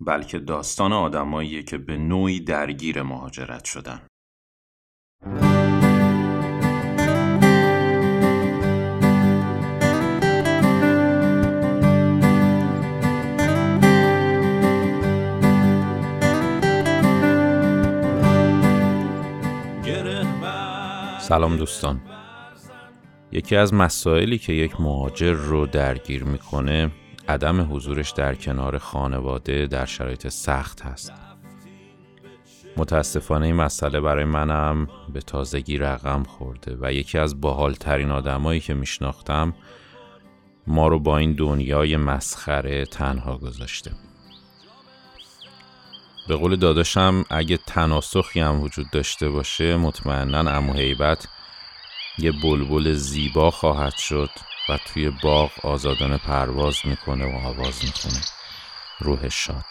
بلکه داستان آدماییه که به نوعی درگیر مهاجرت شدن. سلام دوستان. یکی از مسائلی که یک مهاجر رو درگیر می‌کنه عدم حضورش در کنار خانواده در شرایط سخت هست. متاسفانه این مسئله برای منم به تازگی رقم خورده و یکی از باحالترین آدمایی که میشناختم ما رو با این دنیای مسخره تنها گذاشته. به قول داداشم اگه تناسخی هم وجود داشته باشه مطمئنا امو حیبت یه بلبل زیبا خواهد شد. و توی باغ آزادانه پرواز می‌کنه و آواز می‌کنه روح شاد.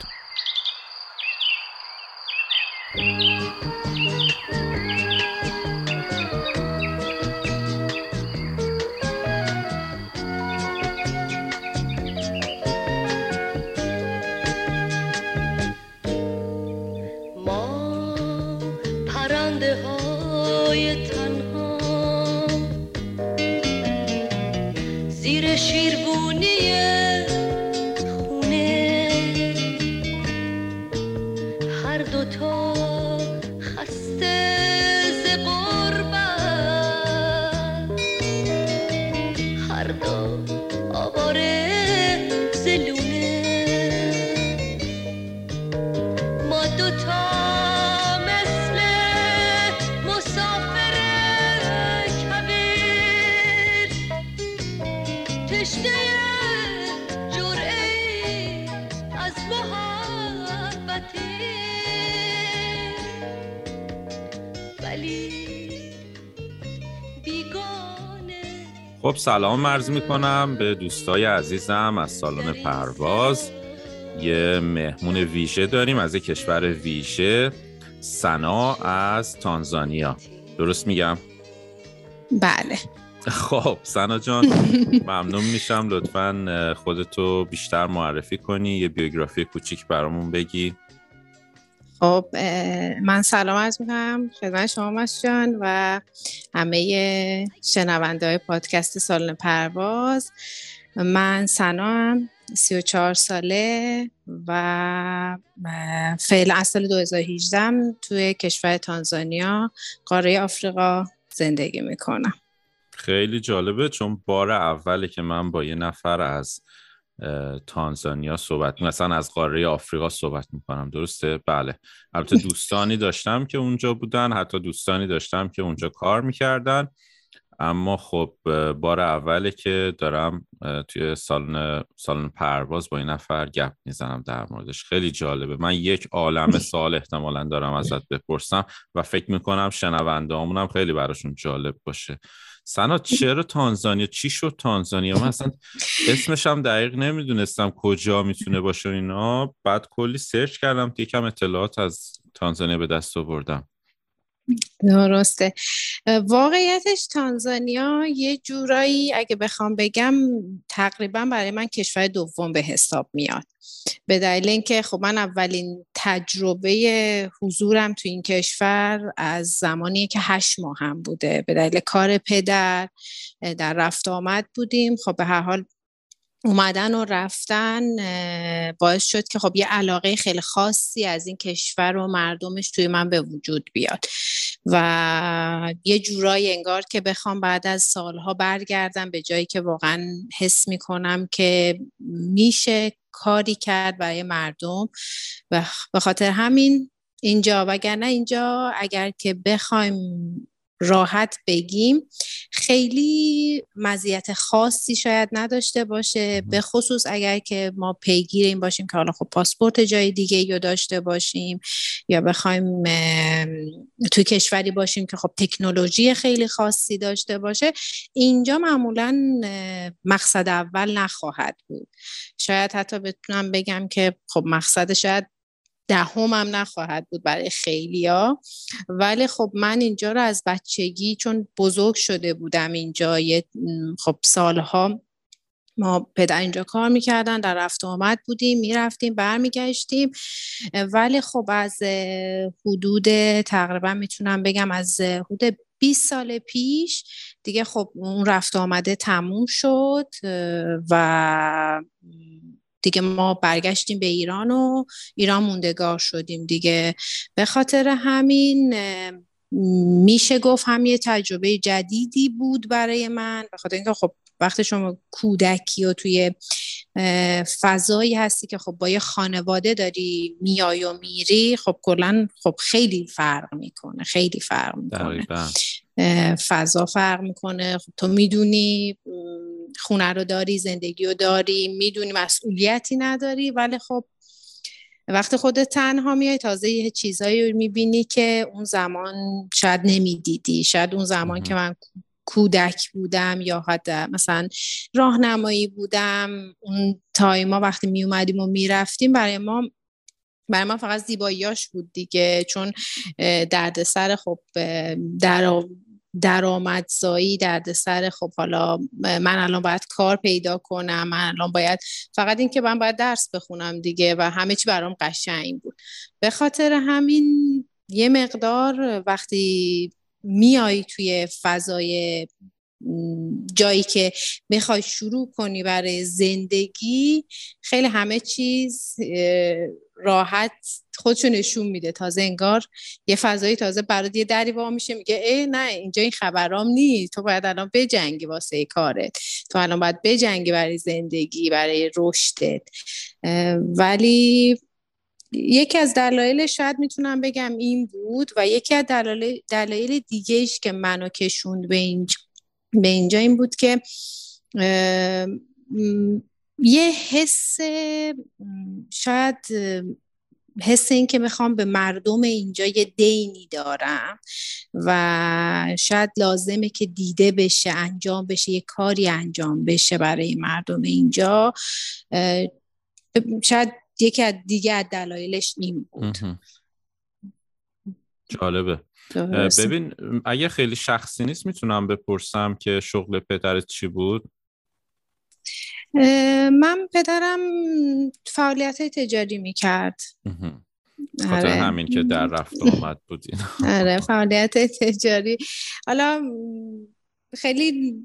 خب سلام عرض می‌کنم به دوستای عزیزم از سالن پرواز. یه مهمون ویژه داریم از یک کشور ویژه. سنا از تانزانیا. درست میگم؟ بله. خب سنا جان ممنون میشم. لطفا خودتو بیشتر معرفی کنی. یه بیوگرافی کوچیک برامون بگی. خب من سلام عرض می‌کنم. خدمت شما جان و همه شنونده های پادکست سالن پرواز. من سنا هم 34 ساله و فعلا از سال 2018 توی کشور تانزانیا قاره آفریقا زندگی می‌کنم. خیلی جالبه چون بار اوله که من با یه نفر از تانزانیا صحبت مثلا از قاره آفریقا صحبت می‌کنم درسته؟ بله. البته دوستانی داشتم که اونجا بودن حتی دوستانی داشتم که اونجا کار می‌کردن. اما خب بار اوله که دارم توی سالن سالن پرواز با این نفر گپ می‌زنم در موردش. خیلی جالبه. من یک عالم سال احتمالا دارم ازت بپرسم و فکر می‌کنم شنونده هم خیلی براشون جالب باشه. سنا چرا تانزانیا؟ چی شد تانزانیا؟ من اصلا اسمش هم دقیق نمی‌دونستم کجا می‌تونه باشه اینا. بعد کلی سرچ کردم یکم اطلاعات از تانزانیا به دست آوردم. درسته. واقعیتش تانزانیا یه جورایی اگه بخوام بگم تقریبا برای من کشور دوم به حساب میاد. به دلیل اینکه خب من اولین تجربه حضورم تو این کشور از زمانی که هشت ماه هم بوده. به دلیل کار پدر در رفت آمد بودیم. خب به هر حال اومدن و رفتن باعث شد که خب یه علاقه خیلی خاصی از این کشور و مردمش توی من به وجود بیاد. و یه جورایی انگار که بخوام بعد از سالها برگردم به جایی که واقعا حس می‌کنم که میشه کاری کرد برای مردم. و به خاطر همین اینجا وگرنه اینجا اگر که بخوایم راحت بگیم. خیلی مزیت خاصی شاید نداشته باشه به خصوص اگر که ما پیگیر این باشیم که حالا خب پاسپورت جای دیگه یا داشته باشیم یا بخوایم توی کشوری باشیم که خب تکنولوژی خیلی خاصی داشته باشه اینجا معمولا مقصد اول نخواهد بود. شاید حتی بتونم بگم که خب مقصد شاید دهم هم نخواهد بود برای خیلیا. ولی خب من اینجا رو از بچگی چون بزرگ شده بودم اینجا یه خب سالها ما پدر اینجا کار می‌کردن در رفت آمد بودیم می‌رفتیم برمیگشتیم. ولی خب از حدود تقریبا می‌تونم بگم از حدود 20 سال پیش دیگه خب اون رفت آمده تموم شد و دیگه ما برگشتیم به ایران و ایران موندگار شدیم دیگه. به خاطر همین میشه گفت هم یه تجربه جدیدی بود برای من. به خاطر اینکه خب وقتی شما کودکی و توی فضایی هستی که خب با یه خانواده داری میای و میری خب کلا خب خیلی فرق می‌کنه خیلی فرق می‌کنه. فضا فرق می‌کنه. خب تو می‌دونی خونه رو داری زندگی رو داری می‌دونی مسئولیتی نداری ولی خب وقتی خودت تنها میای تازه یه چیزایی رو می‌بینی که اون زمان شاید نمی‌دیدی. شاید اون زمان که من کودک بودم یا حتی مثلا راهنمایی بودم اون تایما وقتی می اومدیم و می‌رفتیم برای ما برای من فقط زیباییاش بود دیگه. چون دردسر خب در درآمدزایی دردسر. خب حالا من الان باید کار پیدا کنم من الان باید فقط این که من باید درس بخونم دیگه و همه چی برام قشنگ بود. به خاطر همین یه مقدار وقتی میای توی فضای جایی که می‌خوای شروع کنی برای زندگی خیلی همه چیز راحت خودشو نشون میده. تازه انگار یه فضایی تازه برات یه دری وا میشه میگه ای نه اینجا این خبرام نیست. تو باید الان بجنگی واسه کارت. تو الان باید بجنگی برای زندگی برای رشدت. ولی یکی از دلایل شاید می‌تونم بگم این بود و یکی از دلایل, دلایل دیگه که منو کشوند به اینجا به اینجا این بود که یه حس شاید حس این که می‌خوام به مردم اینجا یه دینی دارم و شاید لازمه که دیده بشه انجام بشه یه کاری انجام بشه برای مردم اینجا شاید یکی از دیگه از دلایلش این بود. جالبه. ببین اگه خیلی شخصی نیست می‌تونم بپرسم که شغل پدرت چی بود؟ من پدرم فعالیت تجاری می‌کرد. خاطر آره. همین که در رفت آمد بودین. آره فعالیت تجاری. حالا خیلی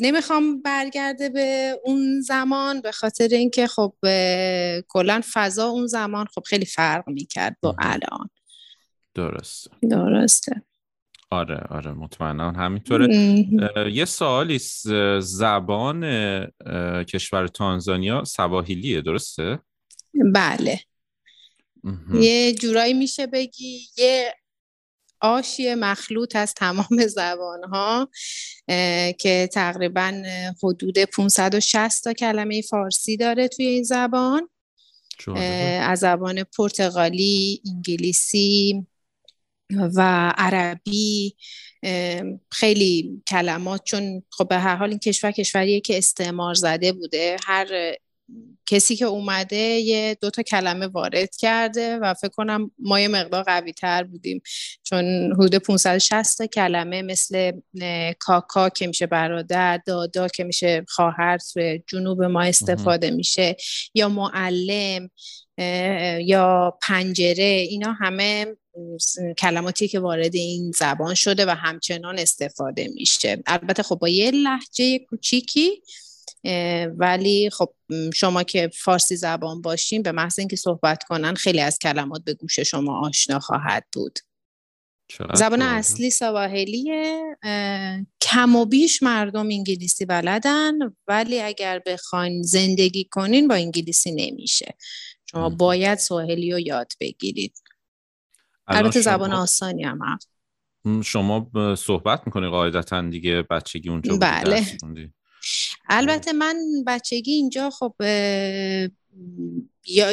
نمی‌خوام برگرده به اون زمان به خاطر اینکه خب کلا فضا اون زمان خب خیلی فرق می‌کرد با الان. درسته. درسته. آره آره مطمئنا همینطوره. یه سوالی زبان کشور تانزانیا سواحیلیه درسته؟ بله. یه جورایی میشه بگی یه آشی مخلوط از تمام زبان ها که تقریبا حدود 560 تا کلمه فارسی داره توی این زبان. از زبان پرتغالی، انگلیسی، و عربی خیلی کلمات چون خب به هر حال این کشور کشوریه که استعمار زده بوده. هر کسی که اومده یه دو تا کلمه وارد کرده و فکر کنم ما یه مقدار قوی تر بودیم. چون حدود 560 تا کلمه مثل کاکا که میشه برادر دادا که میشه خواهر توی جنوب ما استفاده میشه. یا معلم یا پنجره اینا همه کلماتی که وارد این زبان شده و همچنان استفاده میشه. البته خب با یه لحجه کوچیکی ولی خب شما که فارسی زبان باشین به محض اینکه صحبت کنن خیلی از کلمات به گوش شما آشنا خواهد بود. زبان اصلی سواحلیه کم و بیش مردم انگلیسی بلدن ولی اگر بخواین زندگی کنین با انگلیسی نمیشه. شما باید سواحلی رو یاد بگیرید. البته زبان آسانی هم هست. شما صحبت می‌کنی قاعدتا دیگه بچگی اونجا بله. البته من بچگی اینجا خب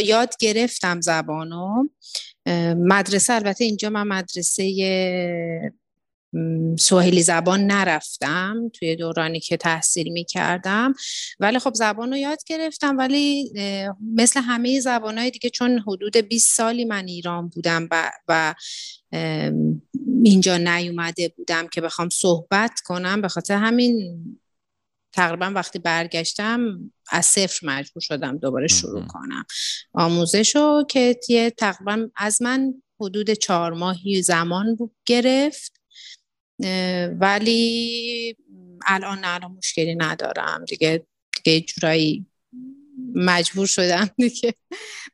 یاد گرفتم زبانو. مدرسه البته اینجا من مدرسه سوهلی زبان نرفتم توی دورانی که تحصیل می کردم ولی خب زبان رو یاد گرفتم ولی مثل همه زبان های دیگه چون حدود 20 سالی من ایران بودم و, و اینجا نیومده بودم که بخوام صحبت کنم. به خاطر همین تقریبا وقتی برگشتم از صفر مجبور شدم دوباره شروع کنم. آموزش رو که تقریبا از من حدود چهار ماهی زمان گرفت. ولی الان نه الان مشکلی ندارم. دیگه دیگه جورایی مجبور شدم دیگه.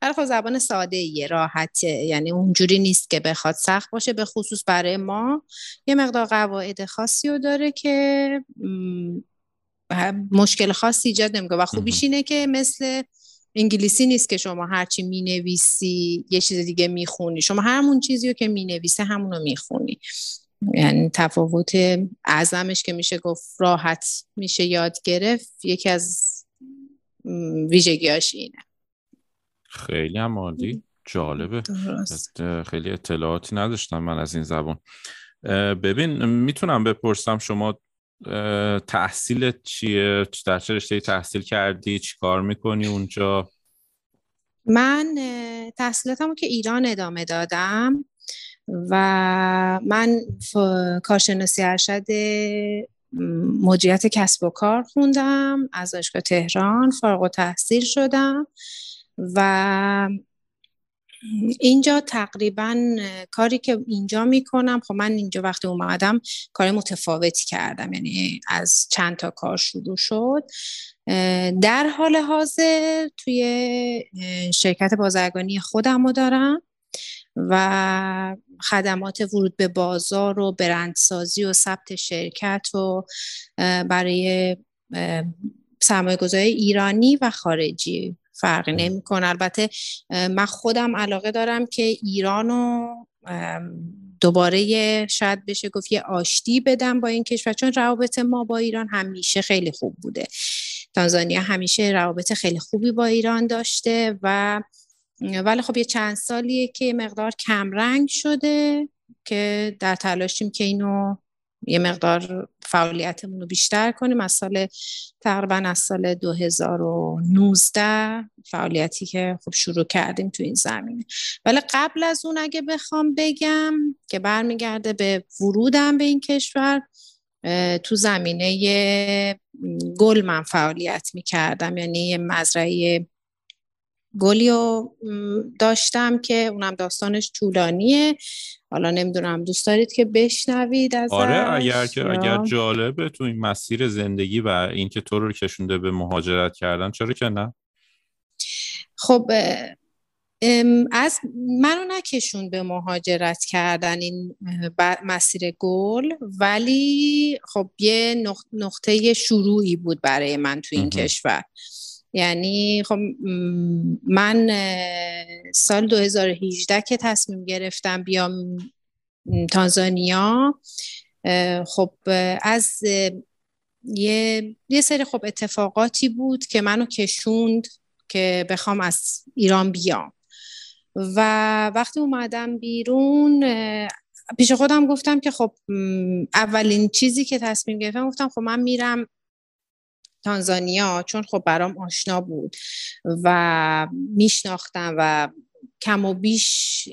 ولی خب زبان ساده ایه راحته. یعنی اونجوری نیست که بخواد سخت باشه. به خصوص برای ما یه مقدار قواعد خاصی رو داره که مشکل خاصی ایجاد نمی‌کنه. و خوبیش اینه که مثل انگلیسی نیست که شما هرچی می نویسی یه چیز دیگه می‌خونی. شما همون چیزی رو که می نویسه همون رو می‌خونی. یعنی تفاوت اعظمش که میشه گفت راحت میشه یاد گرفت یکی از ویژگیاش اینه. خیلی هم عالی. جالبه. خیلی اطلاعاتی نداشتم من از این زبان. ببین می‌تونم بپرسم شما تحصیلت چیه؟ در چه رشته تحصیل کردی؟ چی کار می‌کنی اونجا؟ من تحصیلاتمو که ایران ادامه دادم و من کارشناسی ارشد مدیریت کسب و کار خوندم از دانشگاه تهران فارغ تحصیل شدم و اینجا تقریبا کاری که اینجا می‌کنم خب من اینجا وقتی اومدم کار متفاوتی کردم یعنی از چند تا کار شروع شد. در حال حاضر توی شرکت بازرگانی خودم رو دارم. و خدمات ورود به بازار و برندسازی و ثبت شرکت و برای سرمایه ایرانی و خارجی. فرقی نمی‌کنه. البته من خودم علاقه دارم که ایرانو دوباره شاید بشه گفت یه آشتی بدم با این کشور. چون روابط ما با ایران همیشه خیلی خوب بوده. تانزانیا همیشه روابط خیلی خوبی با ایران داشته و ولی خب یه چند سالیه که مقدار کمرنگ شده که در تلاشیم که اینو یه مقدار فعالیتمون رو بیشتر کنیم. از سال تقریبا از سال 2019 فعالیتی که خب شروع کردیم تو این زمینه. ولی قبل از اون اگه بخوام بگم که برمیگرده به ورودم به این کشور تو زمینه گل من فعالیت می‌کردم. یعنی یه مزرعه گلیو داشتم که اونم داستانش طولانیه. حالا نمی‌دونم دوست دارید که بشنوید از آره اگر که اگر جالبه تو این مسیر زندگی و اینکه تو رو کشونده به مهاجرت کردن چرا که نه؟ خب از منو نکشون به مهاجرت کردن این مسیر گل. ولی خب یه نقطه شروعی بود برای من تو این کشور. یعنی خب من سال 2018 که تصمیم گرفتم بیام تانزانیا خب از یه, یه سری خب اتفاقاتی بود که منو کشوند که بخوام از ایران بیام. و وقتی اومدم بیرون پیش خودم گفتم که خب اولین چیزی که تصمیم گرفتم گفتم خب من میرم تانزانیا چون خب برام آشنا بود و میشناختم و کم و بیش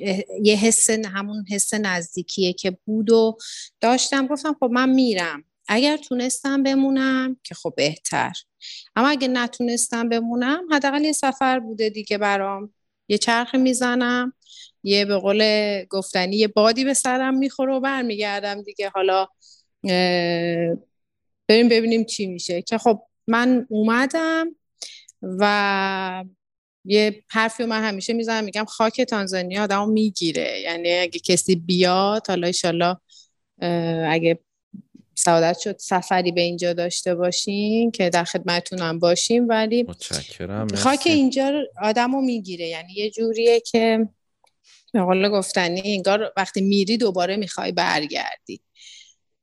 یه حس همون حس نزدیکیه که بود و داشتم. گفتم خب من میرم. اگر تونستم بمونم که خب بهتر. اما اگه نتونستم بمونم حداقل یه سفر بوده دیگه برام. یه چرخ می‌زنم یه به قول گفتنی یه بادی به سرم می‌خوره و برمیگردم دیگه. حالا بریم ببینیم چی میشه. که خب من اومدم و یه حرفی من همیشه می‌زنم میگم خاک تانزانیا آدمو می‌گیره. یعنی اگه کسی بیاد حالا ایشالله اگه سعادت شد سفری به اینجا داشته باشین که در خدمتتونم باشیم ولی متشکرم خاک اینجا آدمو می‌گیره. یعنی یه جوریه که حالا گفتنی انگار وقتی میری دوباره می‌خوای برگردی.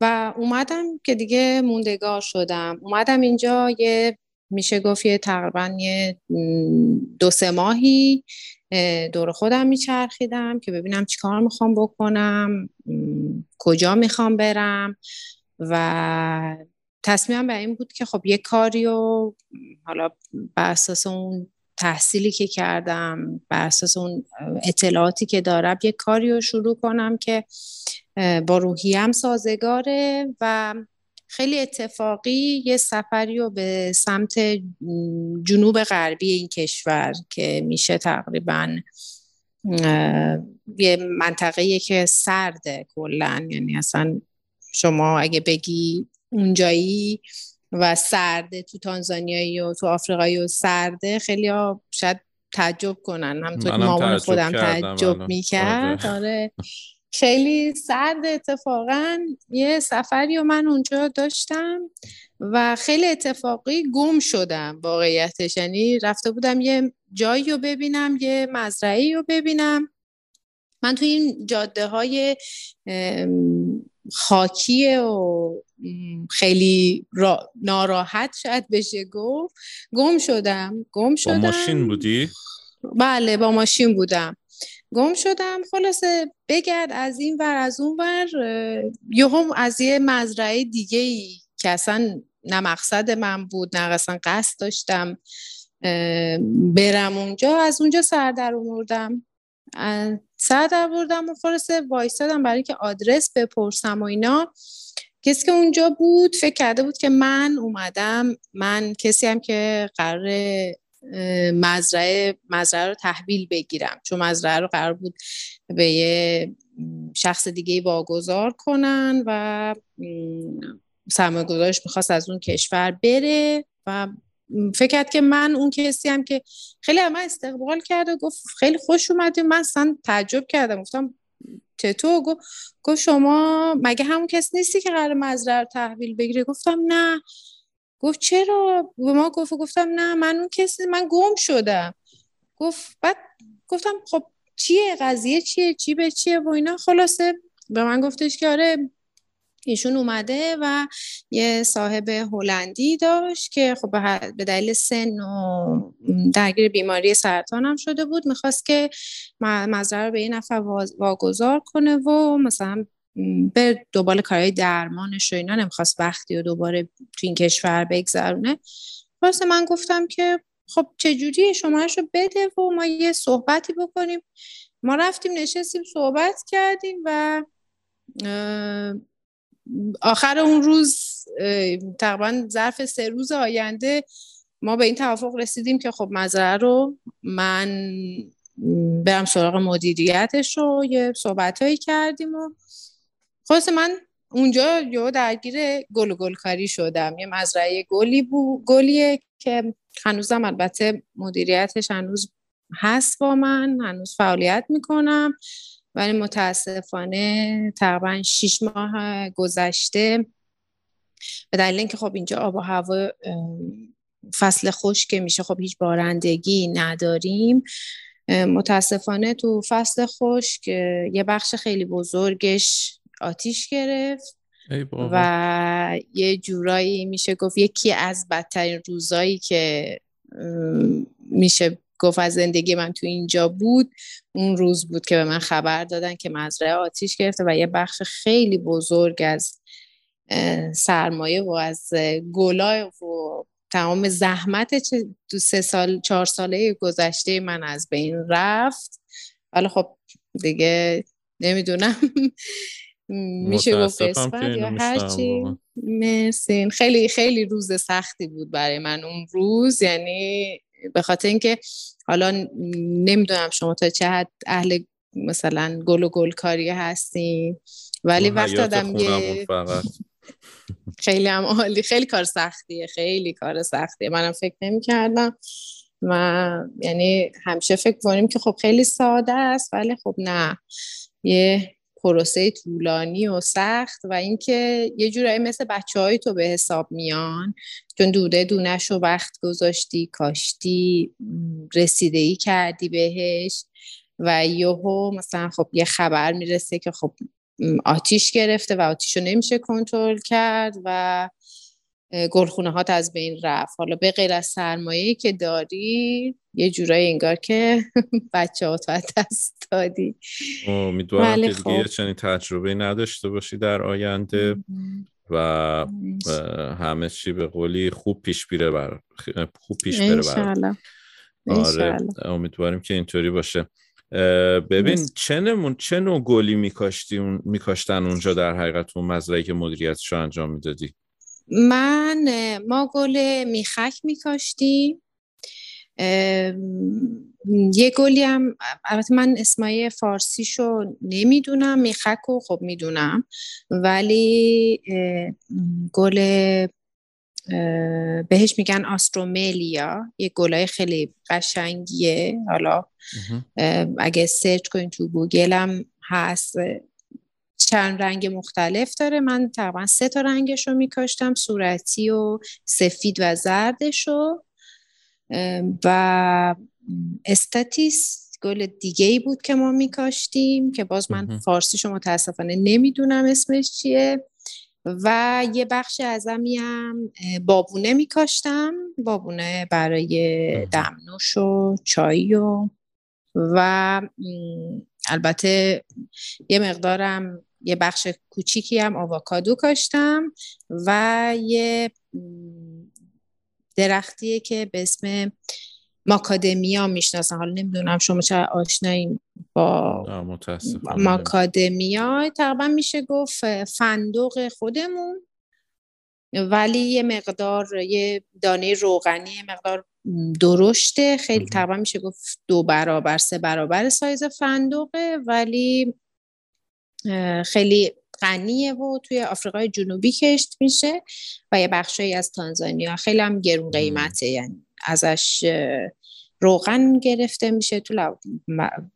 و اومدم که دیگه موندگار شدم. اومدم اینجا یه میشه گفت یه تقریبا یه دو سه ماهی دور خودم میچرخیدم که ببینم چیکار می‌خوام بکنم کجا می‌خوام برم و تصمیمم به این بود که خب یه کاری و حالا بر اساس اون تحصیلی که کردم بر اساس اون اطلاعاتی که دارم یه کاری رو شروع کنم که با روحیم سازگاره و خیلی اتفاقی یه سفری رو به سمت جنوب غربی این کشور که میشه تقریبا یه منطقه که سرده کلا یعنی اصلا شما اگه بگی اونجایی و سرده تو تانزانیایی و تو آفریقایی و سرده خیلی ها شاید تعجب کنن. همطور مامان خودم تعجب می‌کرد. آره. خیلی سرد اتفاقا یه سفری و من اونجا داشتم و خیلی اتفاقی گم شدم واقعیتش. یعنی رفته بودم یه جایی رو ببینم یه مزرعی رو ببینم. من تو این جاده های خاکیه و خیلی ناراحت شاید بشه گفت گم شدم گم شدم با ماشین بودی؟ بله با ماشین بودم. گم شدم. خلاصه بگرد از این ور از اون ور. یهم از یه مزرعه دیگه ای که اصلا نه مقصد من بود نه اصلا قصد داشتم برم اونجا. از اونجا سر در آوردم سر در آوردم و خلاصه وایستادم برای که آدرس بپرسم و اینا. کسی که اونجا بود فکر کرده بود که من اومدم. من کسی هم که قرار مزرعه مزرعه رو تحویل بگیرم. چون مزرعه رو قرار بود به یه شخص دیگه واگذار کنن و سرمایه گذارش می‌خواست از اون کشور بره و فکر کرد که من اون کسی هم که خیلی همه استقبال کرد و گفت خیلی خوش اومدی. من اصلا تعجب کردم. گفتم چطور؟ گفت گفت شما مگه همون کسی نیستی که قرار مزرعه رو تحویل بگیره گفتم نه. گفت چرا؟ به ما گفت گفتم نه من اون کسی من گم شدم. گفت بعد گفتم خب چیه؟ قضیه چیه؟ چی به چیه؟ و اینا. خلاصه به من گفتش که آره ایشون اومده و یه صاحب هلندی داشت که خب به دلیل سن و درگیر بیماری سرطان هم شده بود. می‌خواست که مزرعه رو به یه نفر واگذار کنه و مثلا به دوباره کارهای درمانش و اینا نمی‌خواست وقتی و دوباره تو این کشور بگذرونه. واسه من گفتم که خب چجوری شمارش رو بده و ما یه صحبتی بکنیم. ما رفتیم نشستیم صحبت کردیم و آخر اون روز تقریبا ظرف سه روز آینده ما به این توافق رسیدیم که خب مزرعه رو من برم سراغ مدیریتش رو یه صحبت کردیم و خلاص من اونجا یه درگیر گل و گلکاری شدم. یه مزرعه گلی بو گلیه که هنوزم البته مدیریتش هنوز هست با من هنوز فعالیت می‌کنم. ولی متاسفانه تقریبا شیش ماه گذشته. به دلیل اینکه خب اینجا آب و هوا فصل خوش که میشه خب هیچ بارندگی نداریم. متاسفانه تو فصل خشک یه بخش خیلی بزرگش آتیش گرفت و یه جورایی میشه گفت یکی از بدترین روزایی که میشه گفت از زندگی من تو اینجا بود اون روز بود که به من خبر دادن که مزرعه آتیش گرفته و یه بخش خیلی بزرگ از سرمایه و از گلا و تمام زحمت دو سه سال چهار ساله گذشته من از بین رفت. ولی خب دیگه نمی‌دونم. میشه گفت قسمت یا هرچی مرسین خیلی خیلی روز سختی بود برای من اون روز. یعنی به خاطر اینکه حالا نمی‌دونم شما تا چه حد اهل مثلا گل و گل کاری هستین ولی وقت آدم یه خیلی هم عالی. خیلی کار سختیه. خیلی کار سختیه. منم فکر نمی کردم و یعنی همیشه فکر کنیم که خب خیلی ساده است ولی خب نه. یه پروسه طولانی و سخت و اینکه یه جورایی مثل بچه های تو به حساب میان چون دوده دونش رو وقت گذاشتی کاشتی رسیده ای کردی بهش و یهو مثلا خب یه خبر می‌رسه که خب آتیش گرفته و آتیش رو نمیشه کنترل کرد و گلخونه هات از بین رفت. حالا به غیر از سرمایه که داری یه جورایی انگار که بچه هات دست دادی. امیدوارم که دیگه خب. چنین تجربه نداشته باشی در آینده و همه چی به قولی خوب پیش بیره بر خوب پیش بره بر آره امیدواریم که اینطوری باشه. ببین چه نمون چه نوع گلی میکاشتی میکاشتن اونجا در حقیقت اون مزرعه که مدیریتش رو انجام می‌دادی؟ من ما گل میخک میکاشتیم. یه گلی هم البته من اسمای فارسیشو نمی‌دونم میخک و خب می‌دونم. ولی گل بهش میگن آلسترومریا. یه گلای خیلی قشنگیه. حالا اگه search کنید تو گوگل هم هست. چند رنگ مختلف داره. من تقریبا سه تا رنگش رو میکاشتم صورتی و سفید و زردش و statice گل دیگه ای بود که ما میکاشتیم که باز من فارسیشو متاسفانه نمی‌دونم اسمش چیه. و یه بخش ازمی هم بابونه میکاشتم. بابونه برای دمنوش و چای و و البته یه مقدارم یه بخش کوچیکی هم آواکادو کاشتم و یه درختیه که به اسم ماکادمیا می‌شناسن حالا نمی‌دونم شما چه آشناییم با ماکادمیا. تقریبا میشه گفت فندق خودمون ولی یه مقدار یه دانه روغنی یه مقدار درشته. خیلی تقریبا میشه گفت دو برابر سه برابر سایز فندقه ولی خیلی غنیه و توی آفریقای جنوبی کشت میشه و یه بخشی از تانزانیا خیلی هم گرون قیمته یعنی ازش روغن گرفته میشه تو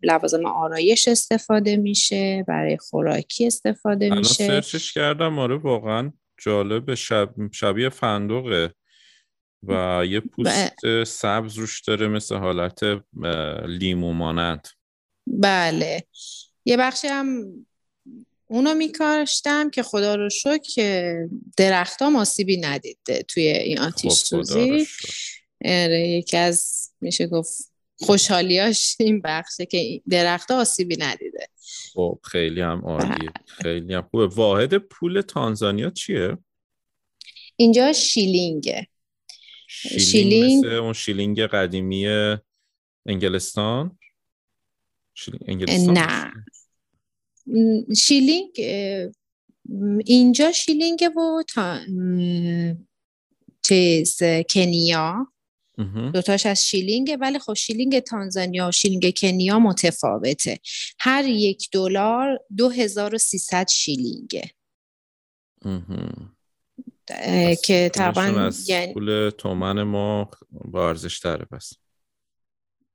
لوازم آرایش استفاده میشه برای خوراکی استفاده میشه. سرچش کردم آره واقعا جالب شب... شبیه فندقه و یه پوست سبز روش داره مثل حالت لیمو مانند. بله. یه بخشی هم اونو میکاشتم که خدا رو شکر که درختام آسیبی ندیده توی این خب، آتیش سوزی. آره، یکی از میشه گفت خوشحالیاش این بخشه که درخت آسیبی ندیده. خب خیلی هم عالی. بله. خیلی هم خوبه. واحد پول تانزانیا چیه؟ اینجا شیلینگه. شیلینگ, شیلینگ... مثل اون شیلینگ قدیمی انگلستان؟ انگلستان نه. شیلینگ اینجا شیلینگ و تا چیز کنیا. دوتاش از شیلینگه ولی خب شیلینگ تانزانیا و شیلینگ کنیا متفاوته. هر یک دلار دو هزار و سیصد شیلینگه که طبعا یعنی پول تومن ما با ارزش داره پس.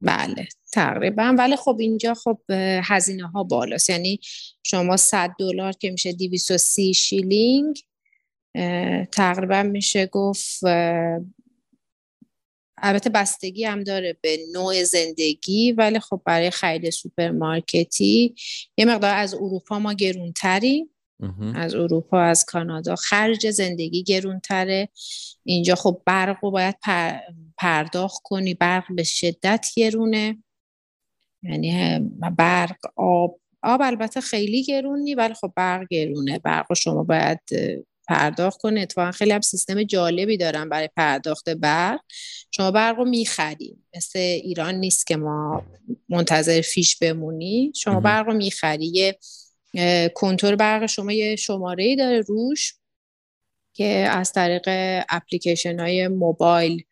بله تقریبا. ولی خب اینجا خب هزینه ها بالاست. یعنی شما 100 دلار که میشه 230 شیلینگ تقریبا میشه گفت البته بستگی هم داره به نوع زندگی. ولی خب برای خرید سوپرمارکتی یه مقدار از اروپا ما گرونتریم از اروپا از کانادا خرج زندگی گرونتره. اینجا خب برق رو باید پرداخت کنی برق به شدت گرونه یعنی برق آب. آب البته خیلی گرونی ولی خب برق گرونه برق شما باید پرداخت کنه اتفاقا خیلی هم سیستم جالبی دارن برای پرداخت برق. شما برق رو می‌خریم. مثل ایران نیست که ما منتظر فیش بمونی. شما برق رو می‌خری. کنترل برق شما یه شماره داره روش که از طریق اپلیکیشن های موبایل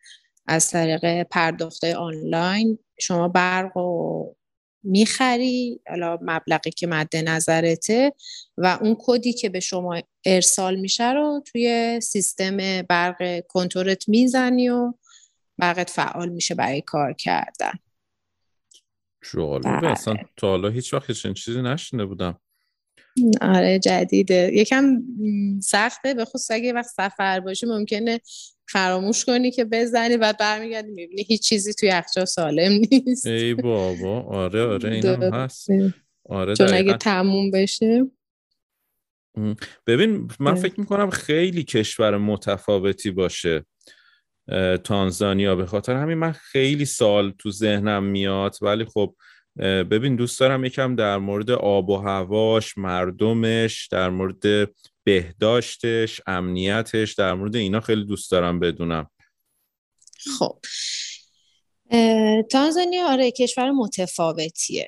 از طریق پرداخت آنلاین شما برق رو می‌خری حالا مبلغی که مد نظرته و اون کدی که به شما ارسال میشه رو توی سیستم برق کنترلت می‌زنی و برقت فعال میشه برای کار کردن. جالبه اصلا تا حالا هیچ وقت چنین چیزی نشنده بودم. آره جدیده. یکم سخته به خصوص اگه وقت سفر باشی ممکنه فراموش کنی که بزنی بعد برمیگردی می‌بینی هیچ چیزی توی یخچال سالم نیست. ای بابا. آره آره این هست. آره چون اگه تموم بشه. ببین من فکر می‌کنم خیلی کشور متفاوتی باشه تانزانیا. به خاطر همین من خیلی سال تو ذهنم میاد ولی خب ببین دوست دارم یکم در مورد آب و هواش مردمش در مورد بهداشتش امنیتش در مورد اینا خیلی دوست دارم بدونم. خب. تانزانیا آره کشور متفاوتیه.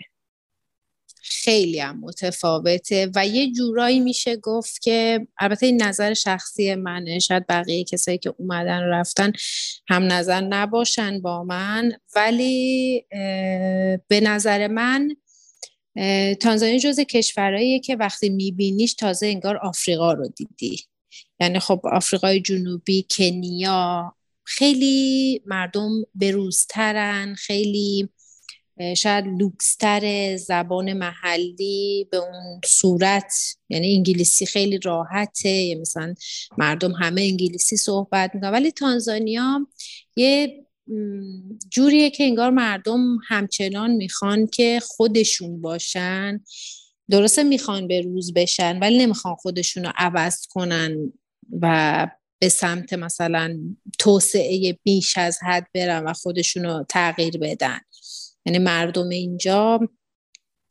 خیلی هم متفاوته و یه جورایی میشه گفت که البته این نظر شخصی منه. شاید بقیه کسایی که اومدن و رفتن هم نظر نباشن با من. ولی به نظر من تانزانیا جز کشورهاییه که وقتی میبینیش تازه انگار آفریقا رو دیدی. یعنی خب آفریقای جنوبی کنیا خیلی مردم بروزترن خیلی شاید لوکستر زبان محلی به اون صورت یعنی انگلیسی خیلی راحته مثلا مردم همه انگلیسی صحبت می‌کنن. ولی تانزانیا یه جوریه که انگار مردم همچنان می‌خوان که خودشون باشن. درسته می‌خوان به روز بشن ولی نمی‌خوان خودشون رو عوض کنن و به سمت مثلا توسعه بیش از حد برن و خودشون رو تغییر بدن. یعنی مردم اینجا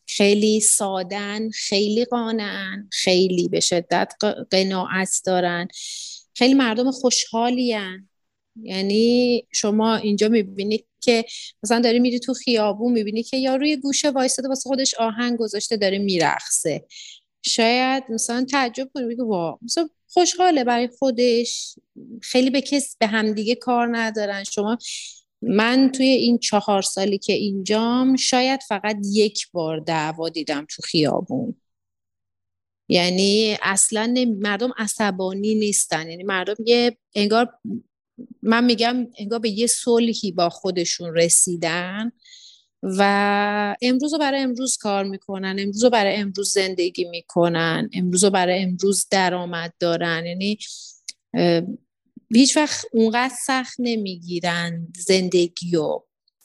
خیلی سادن خیلی قانعن خیلی به شدت قناعت دارن. خیلی مردم خوشحالی یعنی شما اینجا می‌بینید که مثلا داری میری تو خیابون می‌بینی که یا روی گوشه وایستاده واسه خودش آهنگ گذاشته داره میرخصه شاید مثلا تعجب کنی بگو وا مثلا خوشحاله برای خودش. خیلی به کس به همدیگه کار ندارن. شما من توی این چهار سالی که اینجام شاید فقط یک بار دعوا دیدم تو خیابون. یعنی اصلا مردم عصبانی نیستن. یعنی مردم یه انگار من میگم انگار به یه صلحی با خودشون رسیدن و امروز رو برای امروز کار می‌کنن امروز رو برای امروز زندگی می‌کنن امروز رو برای امروز درآمد دارن. یعنی هیچ وقت اونقدر سخت نمی‌گیرن زندگی و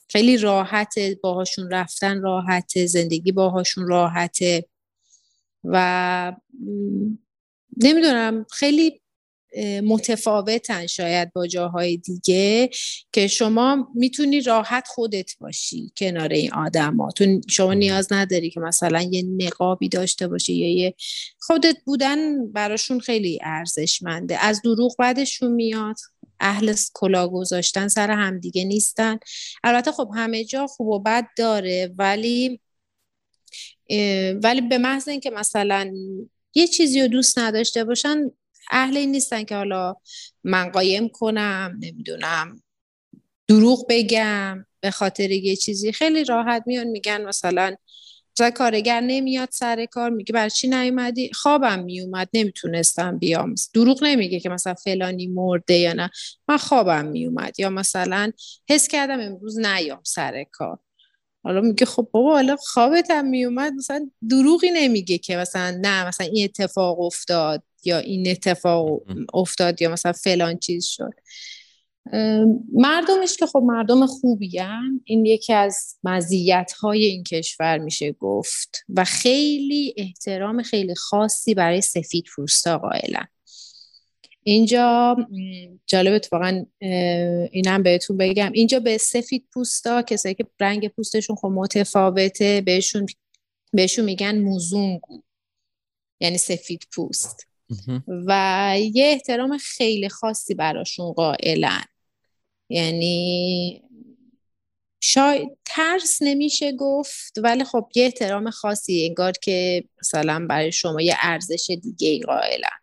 خیلی راحته باهاشون رفتن راحته زندگی باهاشون راحته. و نمی‌دونم خیلی متفاوتن شاید با جاهای دیگه که شما می‌تونی راحت خودت باشی کنار این آدم شما نیاز نداری که مثلا یه نقابی داشته باشی یا یه خودت بودن براشون خیلی ارزشمنده. از دروغ بعدشون میاد اهل کلا گذاشتن سر همدیگه نیستن. البته خب همه جا خوب و بد داره ولی ولی به محض اینکه مثلا یه چیزی رو دوست نداشته باشن اهل این نیستن که حالا من قایم کنم نمی‌دونم دروغ بگم به خاطر یه چیزی. خیلی راحت میان میگن مثلا مثلا کارگر نمیاد سر کار میگه برای چی نیومدی؟ خوابم میومد نمی‌تونستم بیام. دروغ نمیگه که مثلا فلانی مرده یا نه. من خوابم میومد یا مثلا حس کردم امروز نیام سر کار. حالا میگه خب بابا حالا خوابت هم میومد مثلا دروغی نمیگه که مثلا نه مثلا این اتفاق افتاد یا این اتفاق افتاد یا مثلا فلان چیز شد. مردمش که خب مردم خوبی هم. این یکی از مزیت های این کشور میشه گفت و خیلی احترام خیلی خاصی برای سفید پوستا قائلن. اینجا جالب اتفاقا اینم بهتون بگم. اینجا به سفید پوستا کسایی که رنگ پوستشون خب متفاوته بهشون بهشون میگن موزونگو یعنی سفید پوست. و یه احترام خیلی خاصی براشون قائلن. یعنی شاید ترس نمیشه گفت ولی خب یه احترام خاصی انگار که مثلا برای شما یه ارزش دیگه ای قائلن.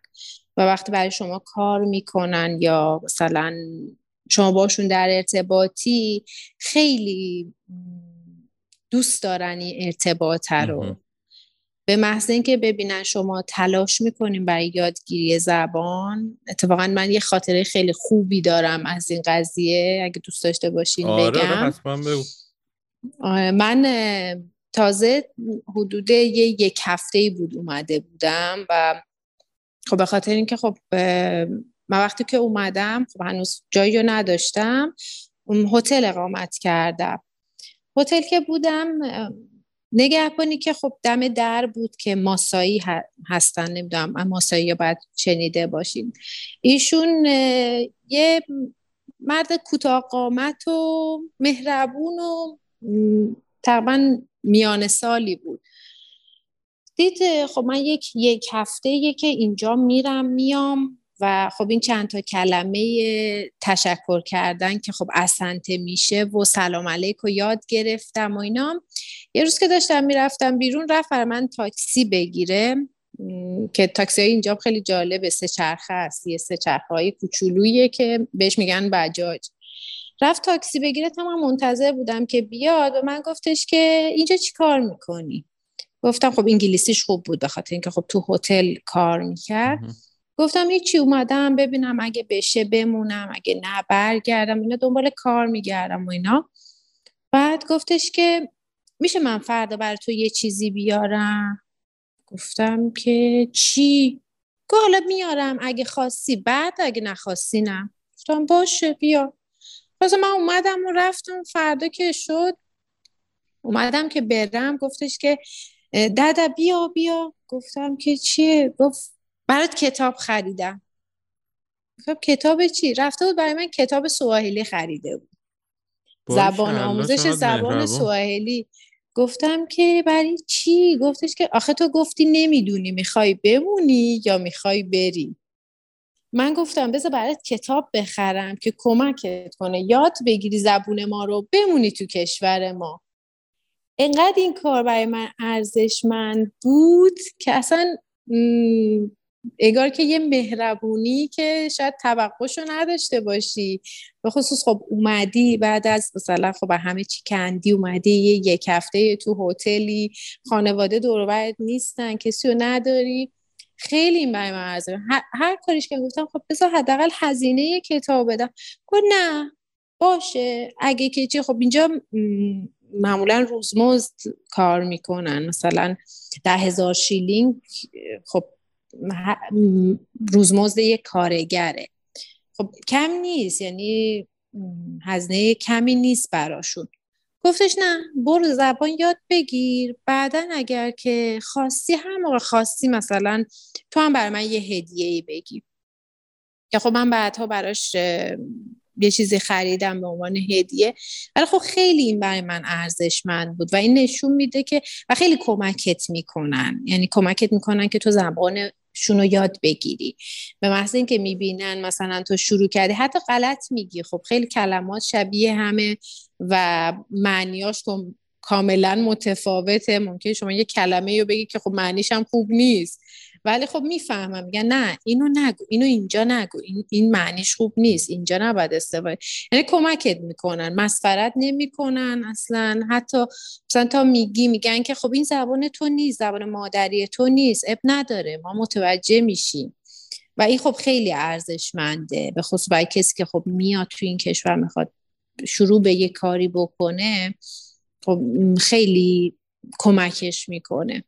و وقتی برای شما کار می‌کنن یا مثلا شما باشون در ارتباطی خیلی دوست دارن این ارتباط رو. به محض اینکه ببینن شما تلاش می‌کنیم برای یادگیری زبان اتفاقا من یه خاطره خیلی خوبی دارم از این قضیه اگه دوست داشته باشین آره بگم. آره من تازه حدود یه یک هفته بود اومده بودم و خب به خاطر اینکه خب من وقتی که اومدم خب هنوز جایی رو نداشتم هتل اقامت کردم. هتل که بودم نگهبانی که خب دم در بود که ماسایی هستن نمی‌دونم ماسایی باید چنیده باشین ایشون یه مرد کوتاه قامت و مهربون و تقریبا میان سالی بود. دید خب من یک یک هفته که اینجا میرم میام و خب این چند تا کلمه تشکر کردن که خب اسنته میشه و سلام علیک و یاد گرفتم و اینا. یه روز که داشتم می‌رفتم بیرون رفت من تاکسی بگیره. که تاکسی های اینجا خیلی جالبه سه چرخه است. یه سه چرخه های کوچولویه که بهش میگن بجاج. رفت تاکسی بگیره تمام منتظر بودم که بیاد و من گفتش که اینجا چی کار می‌کنی؟ گفتم خب انگلیسیش خوب بود به خاطر اینکه خب تو هتل کار می‌کرد. گفتم هیچی اومدم ببینم اگه بشه بمونم اگه نه برگردم اینا دنبال کار میگردم و اینا. بعد گفتش که میشه من فردا برای تو یه چیزی بیارم؟ گفتم که چی؟ گفت حالا میارم اگه خواستی بعد اگه نخواستی نه. گفتم باشه بیا. پس من اومدم و رفتم فردا که شد اومدم که برم. گفتش که دادا بیا بیا. گفتم که چیه؟ گفت برات کتاب خریدم. گفتم کتاب چی؟ رفته بود برای من کتاب سواحیلی خریده بود. زبان آموزش زبان سواحیلی. گفتم که برای چی؟ گفتش که آخه تو گفتی نمی‌دونی می‌خوای بمونی یا می‌خوای بری. من گفتم بذار برات کتاب بخرم که کمکت کنه. یاد بگیری زبون ما رو بمونی تو کشور ما. انقدر این کار برای من ارزشمند بود که اصلا اگر که یه مهربونی که شاید توقعشو نداشته باشی. به خصوص خب اومدی بعد از مثلا خب همه چی کندی اومدی یه یک هفته تو هتلی خانواده دور نیستن کسی رو نداری. خیلی این برای من هر, هر کاریش که گفتم خب بذار حداقل هزینه کتاب بدم. گفت نه باشه. اگه که چی خب اینجا معمولا روزمزد کار می‌کنن. مثلا ده هزار شیلینگ خب روزمزد یک کارگره. خب کم نیست یعنی هزینه کمی نیست براشون. گفتش نه برو زبان یاد بگیر. بعدا اگر که خواستی هر موقع خواستی مثلا تو هم برای من یه هدیه ای بگی. که خب من بعدها براش یه چیزی خریدم به عنوان هدیه. ولی خب خیلی این برای من ارزشمند بود و این نشون میده که و خیلی کمکت می‌کنن. یعنی کمکت می‌کنن که تو زبان شونو یاد بگیری. به محض اینکه می‌بینن مثلا تو شروع کردی حتی غلط میگی. خب خیلی کلمات شبیه همه و معنیاش تو کاملا متفاوته. ممکن شما یه کلمه رو بگی که خب معنیش هم خوب نیست. ولی خب می‌فهمم. میگن نه اینو نگو اینو اینجا نگو. این, این معنیش خوب نیست. اینجا نباید استفاده. یعنی کمکت می‌کنن. مسخرت نمی‌کنن اصلا. حتی مثلا تا میگی میگن که خب این زبان تو نیست. زبان مادری تو نیست. اب نداره. ما متوجه میشیم. و این خب خیلی ارزشمنده. به خصوص برای کسی که خب میاد تو این کشور می‌خواد شروع به یه کاری بکنه خب خیلی کمکش می‌کنه.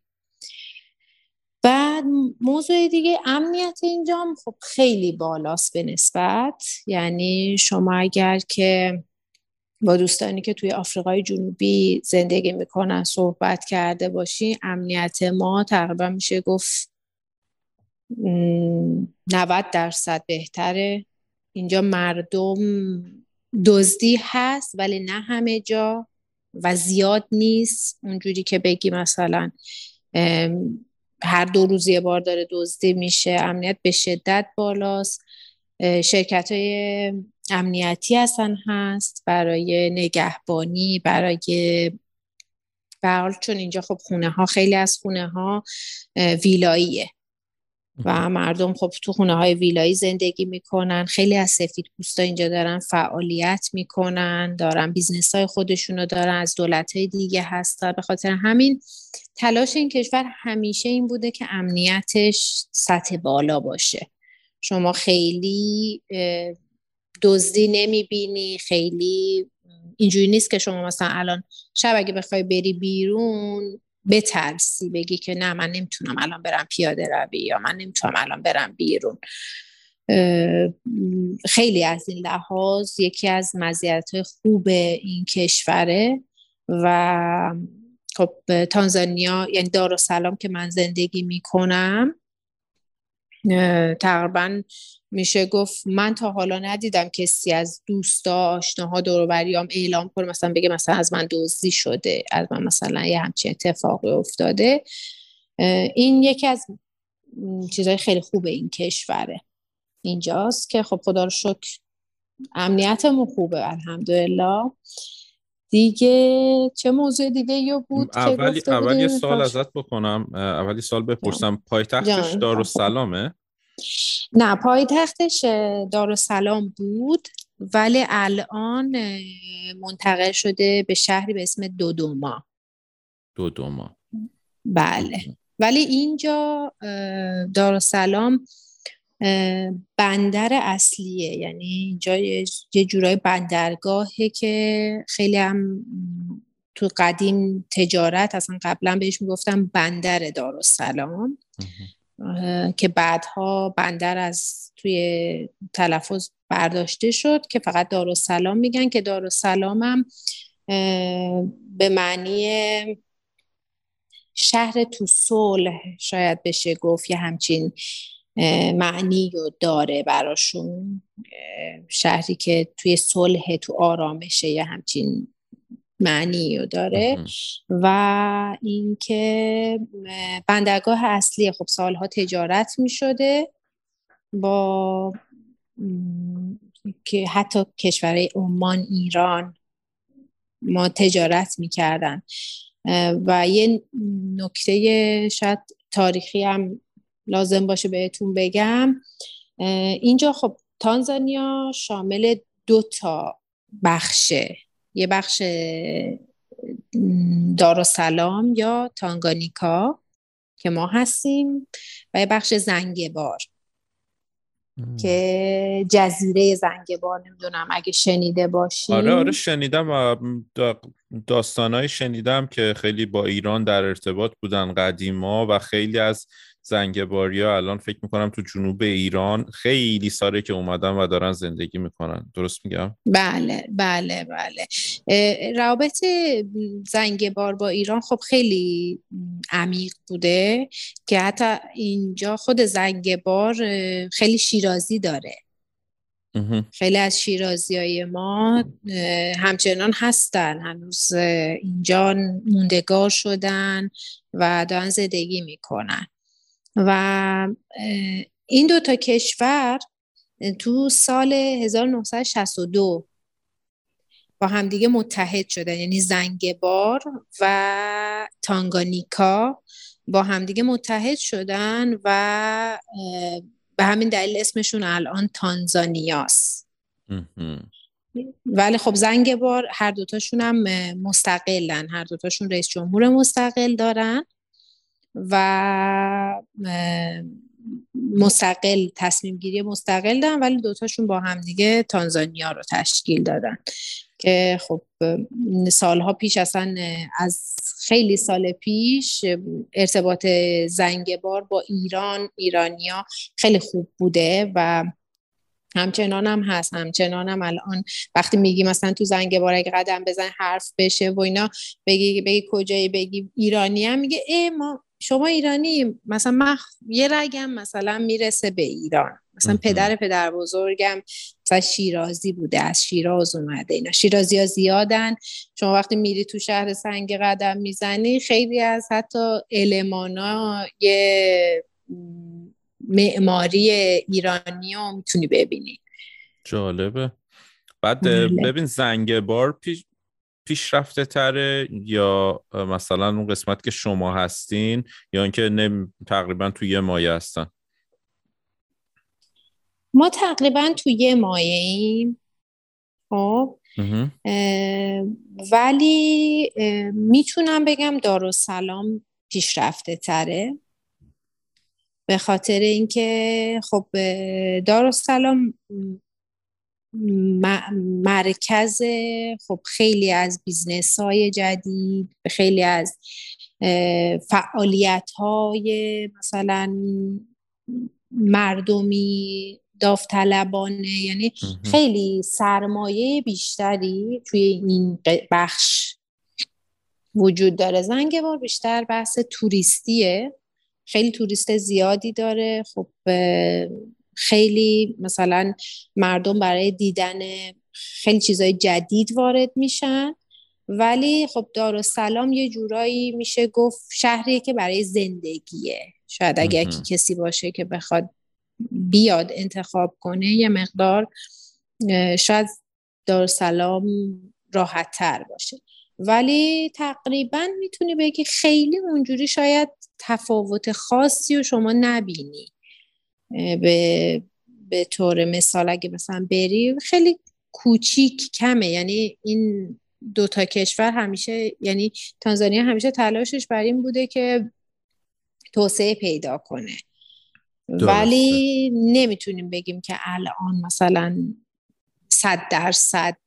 بعد موضوع دیگه امنیت اینجا خب خیلی بالاست به نسبت. یعنی شما اگر که با دوستانی که توی آفریقای جنوبی زندگی می‌کنن صحبت کرده باشی امنیت ما تقریبا میشه گفت 90 درصد بهتره. اینجا مردم دزدی هست ولی نه همه جا و زیاد نیست. اونجوری که بگی مثلا هر دو روز یه بار داره دزدی میشه امنیت به شدت بالاست. شرکت های امنیتی هستن هست برای نگهبانی برای برحال چون اینجا خب خونه ها خیلی از خونه ها ویلاییه. و مردم خب تو خونه های ویلایی زندگی می‌کنن. خیلی از سفید پوستا اینجا دارن فعالیت می‌کنن دارن business های خودشونو دارن از دولت های دیگه هستن. به خاطر همین تلاش این کشور همیشه این بوده که امنیتش سطح بالا باشه. شما خیلی دزدی نمی‌بینی خیلی اینجوری نیست که شما مثلا الان شب اگه بخوای بری بیرون بترسی بگی که نه من نمی‌تونم الان برم پیاده روی یا من نمی‌تونم الان برم بیرون. خیلی از این لحاظ یکی از مزیت خوب این کشوره و خب تانزانیا یعنی دار سلام که من زندگی می‌کنم تقریبا میشه گفت من تا حالا ندیدم کسی از دوستا آشناها دوروبریام اعلام کنه مثلا بگه مثلا از من دزدی شده از من مثلا یه همچین اتفاقی افتاده. این یکی از چیزهای خیلی خوب این کشوره. اینجاست که خب خدا رو شکر امنیتمون خوبه الحمدلله. دیگه چه موضوع دیگه یا بود اولی اول یه سال ازت بکنم. اولی سال بپرسم پایتختش دارالسلامه نه پایتختش دارالسلام بود ولی الان منتقل شده به شهری به اسم دودوما. دودوما. بله. ولی اینجا دارالسلام بندر اصلیه. یعنی اینجا یه جورای بندرگاهه که خیلی هم تو قدیم تجارت اصلا قبلا بهش می‌گفتم بندر دارالسلام. که بعدها بندر از توی تلفظ برداشته شد که فقط دارالسلام میگن که دارالسلام هم به معنی شهر تو صلح شاید بشه گفت یه همچین معنی رو داره براشون شهری که توی صلح تو آرامشه یه همچین معنی رو داره و اینکه بندرگاه اصلی خب سالها تجارت می شده با که حتی کشور عمان ایران ما تجارت می‌کردن. و یه نکته شاید تاریخی هم لازم باشه بهتون بگم. اینجا خب تانزانیا شامل دو تا بخشه. یه بخش دارالسلام یا تانگانیکا که ما هستیم و یه بخش زنگبار که جزیره زنگبار نمی‌دونم اگه شنیده باشیم آره آره شنیدم و داستانهایی شنیدم که خیلی با ایران در ارتباط بودن قدیما و خیلی از زنگباریا الان فکر می‌کنم تو جنوب ایران خیلی ساله که اومدن و دارن زندگی می‌کنن. درست میگم؟ بله بله بله. روابط زنگبار با ایران خب خیلی عمیق بوده که حتی اینجا خود زنگبار خیلی شیرازی داره. خیلی از شیرازی های ما همچنان هستن. هنوز اینجا موندگار شدن و دارن زندگی می‌کنن. و این دو تا کشور تو سال 1962 با همدیگه متحد شدن. یعنی زنگبار و تانگانیکا با همدیگه متحد شدن و به همین دلیل اسمشون الان تانزانیاست. ولی خب زنگبار هر دوتاشون هم مستقلن. هر دوتاشون رئیس جمهور مستقل دارن. و مستقل تصمیم گیری مستقل دارن ولی دوتاشون با همدیگه تانزانیا رو تشکیل دادن. که خب سالها پیش اصلا از خیلی سال پیش ارتباط زنگبار با ایران ایرانیا خیلی خوب بوده و همچنان هم هست همچنان هم الان وقتی میگی مثلا تو زنگ بار اگه قدم بزن حرف بشه و اینا بگی بگی کجایی بگی ایرانی هم میگه ای ما شما ایرانی مثلا من یه رگم مثلا می‌رسه به ایران. مثلا پدر پدر بزرگم مثلا شیرازی بوده از شیراز اومده. اینا شیرازی ها زیادن. شما وقتی میری تو شهر سنگ قدم می‌زنی خیلی از حتی المانا یه معماری ایرانی رو می‌تونی ببینی. جالبه. بعد بله. ببین زنگ بار پیش پیشرفته تره یا مثلا اون قسمت که شما هستین یا اینکه تقریبا توی یه مایه هستن؟ ما تقریبا توی یه مایه ایم. خب. ولی می‌تونم بگم دارالسلام پیشرفته تره به خاطر اینکه خب دارالسلام مرکز خب خیلی از بیزنس های جدید خیلی از فعالیت های مثلا مردمی داوطلبانه یعنی خیلی سرمایه بیشتری توی این بخش وجود داره. زنگبار بیشتر بحث توریستیه. خیلی توریست زیادی داره. خب خیلی مثلا مردم برای دیدن خیلی چیزای جدید وارد میشن. ولی خب دارالسلام یه جورایی میشه گفت شهری که برای زندگیه. شاید اگر کسی باشه که بخواد بیاد انتخاب کنه یه مقدار شاید دارالسلام راحت تر باشه. ولی تقریبا می‌تونی بگی خیلی اونجوری شاید تفاوت خاصی رو شما نبینی. به به طور مثال اگه مثلا بری خیلی کوچیک کمه. یعنی این دو تا کشور همیشه یعنی تانزانیا همیشه تلاشش بر این بوده که توسعه پیدا کنه. ولی نمی‌تونیم بگیم که الان مثلا صد درصد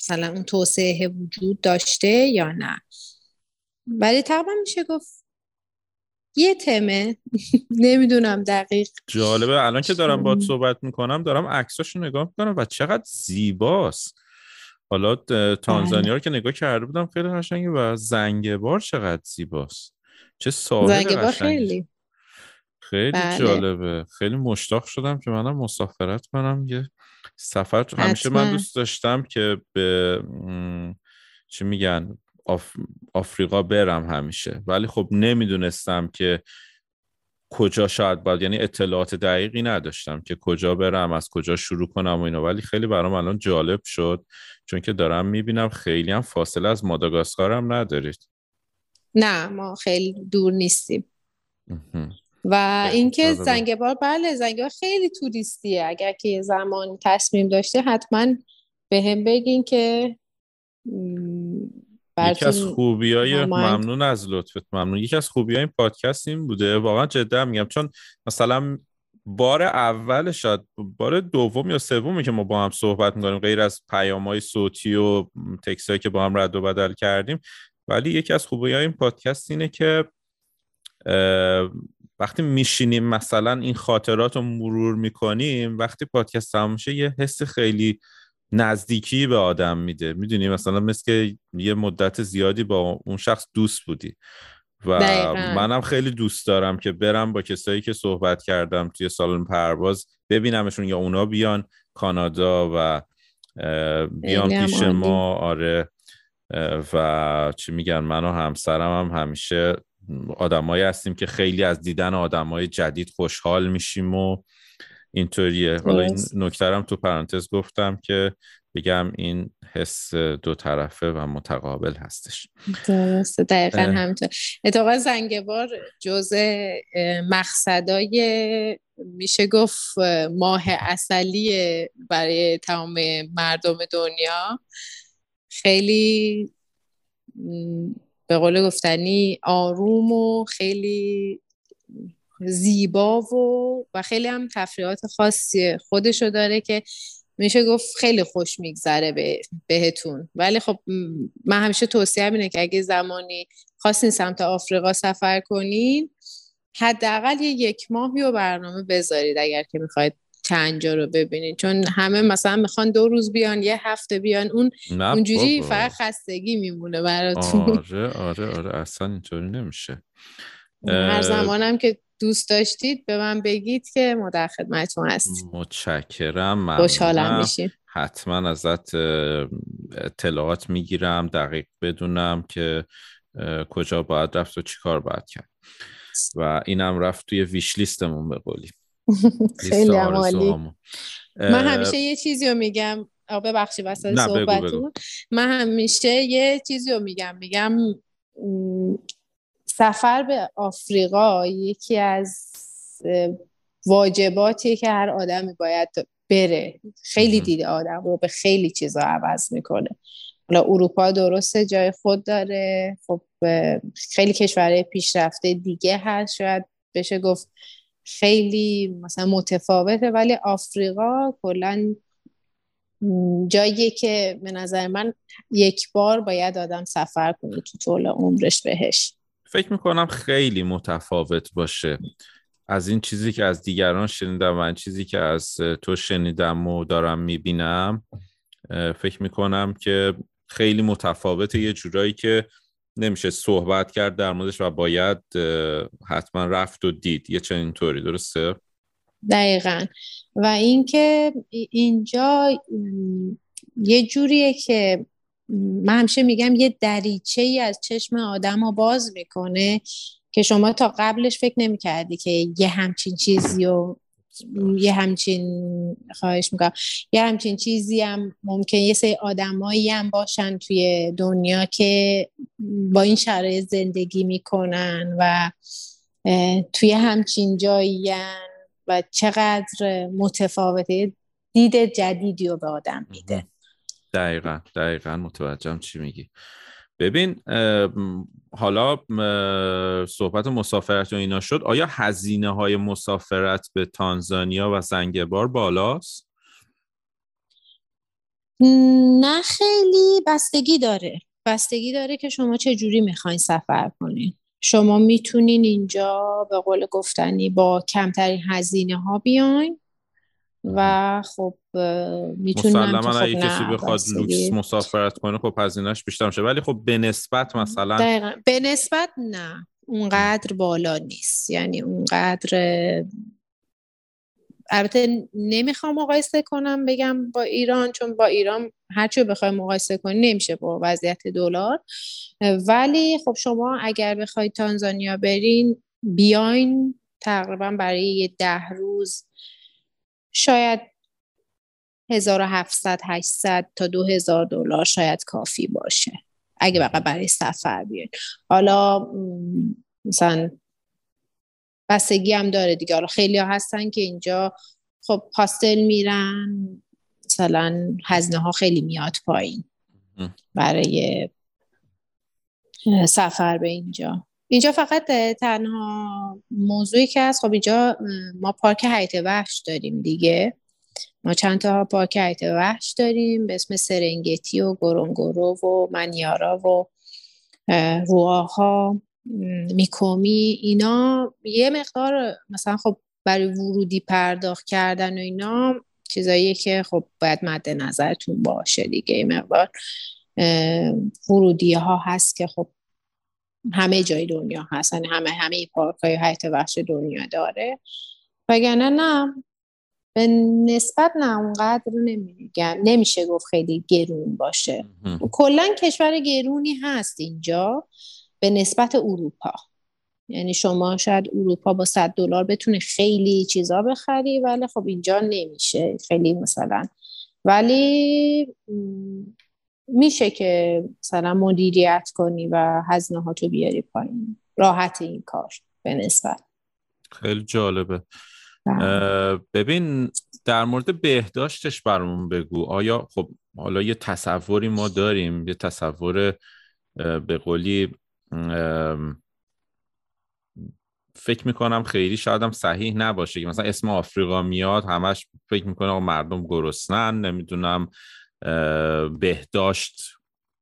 مثلا اون توسعه وجود داشته یا نه. ولی تقریبا میشه گفت یه تمه. نمی‌دونم دقیق. جالبه. الان که دارم باید صحبت می‌کنم دارم عکساشو نگاه می‌کنم و چقدر زیباست. حالا تانزانیا بله. رو که نگاه کرده بودم خیلی قشنگه و زنگبار چقدر زیباست. چه ساحل زنگبار خیلی. خیلی بله. جالبه. خیلی مشتاق شدم که منم مسافرت کنم. یه سفر همیشه من دوست داشتم که به چی میگن؟ آفریقا برم همیشه. ولی خب نمی‌دونستم که کجا شاید باید یعنی اطلاعات دقیقی نداشتم که کجا برم از کجا شروع کنم و اینا. ولی خیلی برام الان جالب شد چون که دارم می‌بینم خیلی هم فاصله از ماداگاسکار هم ندارید. نه ما خیلی دور نیستیم. و اینکه زنگبار بله زنگبار خیلی توریستیه. اگر که یه زمان تصمیم داشته حتما به هم بگین که یکی از خوبی های ممنون از لطفت ممنون. یکی از خوبی های این پادکست این بوده. واقعا جدا میگم چون مثلا بار اول شاید بار دوم یا سومی که ما با هم صحبت می‌کنیم غیر از پیام های صوتی و تکس که با هم رد و بدل کردیم ولی یکی از خوبی های این پادکست اینه که وقتی میشینیم مثلا این خاطرات رو مرور می‌کنیم وقتی پادکست تمام یه حس خیلی نزدیکی به آدم میده. می‌دونی؟ مثلا مثل که یه مدت زیادی با اون شخص دوست بودی. و منم خیلی دوست دارم که برم با کسایی که صحبت کردم توی سالن پرواز ببینمشون یا اونا بیان کانادا و بیان پیش ما. آره. و چی میگن؟ من و همسرم هم همیشه آدمایی هستیم که خیلی از دیدن آدمای جدید خوشحال میشیم و اینطوریه. حالا این نکترم تو پرانتز گفتم که بگم این حس دو طرفه و متقابل هستش. درسته. دقیقا همینطور. اتفاقا زنگبار جزء مقصدای میشه گفت ماه اصلی برای تمام مردم دنیا خیلی به قول گفتنی آروم و خیلی زیبا و و خیلی هم تفریحات خاصی خودشو داره که میشه گفت خیلی خوش میگذره به بهتون. ولی خب من همیشه توصیه اینه که اگه زمانی خواستین سمت آفریقا سفر کنین حداقل یه یک ماهی و برنامه بذارید اگر که می‌خواید چند رو ببینید چون همه مثلا می‌خوان دو روز بیان یه هفته بیان اون اونجوری فقط خستگی میمونه براتون. آره آره آره. اصلا اینطوری نمیشه. هر زمانم که دوست داشتید به من بگید که ما در خدمتتون هستیم. متشکرم خوشحالم میشیم. حتما ازت اطلاعات می‌گیرم دقیق بدونم که کجا باید رفت و چی کار باید کرد. و اینم رفت توی ویش لیستمون به قولی. خیلی عمالی من همیشه یه چیزی رو میگم. ببخشی وسط صحبتون. من همیشه یه چیزی رو میگم. میگم سفر به آفریقا یکی از واجباتی که هر آدمی باید بره. خیلی دیده آدم رو به خیلی چیزا عوض می‌کنه. حالا اروپا درسته جای خود داره. خب خیلی کشورهای پیشرفته دیگه هست. شاید بشه گفت خیلی مثلا متفاوته ولی آفریقا کلا جاییه که به نظر من یک بار باید آدم سفر کنه تو طول عمرش بهش. فکر می‌کنم خیلی متفاوت باشه. از این چیزی که از دیگران شنیدم و این چیزی که از تو شنیدم و دارم می‌بینم فکر می‌کنم که خیلی متفاوته یه جورایی که نمیشه صحبت کرد در موردش و باید حتما رفت و دید. یه چنین طوری درسته؟ دقیقا. و اینکه اینجا یه جوریه که من همیشه میگم یه دریچه ای از چشم آدم رو باز می‌کنه که شما تا قبلش فکر نمی‌کردی که یه همچین چیزی و یه همچین خواهش می‌کنم. یه همچین چیزی هم ممکن یه سری آدمایی هم باشن توی دنیا که با این شرایط زندگی می‌کنن و توی همچین جایی و چقدر متفاوته. دید جدیدی رو به آدم میده. دقیقا دقیقا متوجهم چی میگی. ببین حالا صحبت مسافرت و اینا شد آیا هزینه های مسافرت به تانزانیا و زنگبار بالاست؟ نه خیلی بستگی داره. بستگی داره که شما چه جوری می‌خواین سفر کنین. شما می‌تونین اینجا به قول گفتنی با کمترین هزینه ها بیاین. و خب می‌تونن مسلما خب اگه کسی بخواد لوکس مسافرت کنه خب هزینهش بیشتر میشه. ولی خب به نسبت مثلا دقیقا. به نسبت نه اونقدر بالا نیست. یعنی اونقدر البته نمی‌خوام مقایسه کنم بگم با ایران چون با ایران هرچی بخوای مقایسه کنی نمیشه با وضعیت دلار. ولی خب شما اگر بخواید تانزانیا برین بیاین تقریبا برای یه ده روز شاید 1700 800 تا 2000 دلار شاید کافی باشه. اگه بقیه برای سفر بیاین. حالا مثلا بستگی هم داره دیگه. حالا خیلی ها هستن که اینجا خب پاستل میرن مثلا هزینه ها خیلی میاد پایین برای سفر به اینجا. اینجا فقط تنها موضوعی که هست خب اینجا ما پارک حیات وحش داریم دیگه. ما چند تا پارک حیات وحش داریم به اسم سرنگتی و گورونگورو و منیارا و رواها میکومی. اینا یه مقدار مثلا خب برای ورودی پرداخت کردن و اینا چیزایی که خب باید مد نظرتون باشه دیگه. یه مقدار ورودی ها هست که خب همه جای دنیا هست. یعنی همه همه پارک های حیات وحش دنیا داره. وگرنه نه. به نسبت نه اونقدر نمیگم. نمیشه گفت خیلی گرون باشه. کلا کشور گرونی هست اینجا. به نسبت اروپا. یعنی شما شاید اروپا با 100 دلار بتونه خیلی چیزا بخری ولی خب اینجا نمیشه. خیلی مثلا. ولی میشه که مثلا مدیریت کنی و هزینه ها تو بیاری پایین. راحت این کار به نسبت. خیلی جالبه. بله. ببین در مورد بهداشتش برامون بگو. آیا خب حالا یه تصوری ما داریم یه تصور به قولی فکر می‌کنم خیلی شاید صحیح نباشه که مثلا اسم آفریقا میاد همش فکر می‌کنم مردم گرسنن نمی‌دونم بهداشت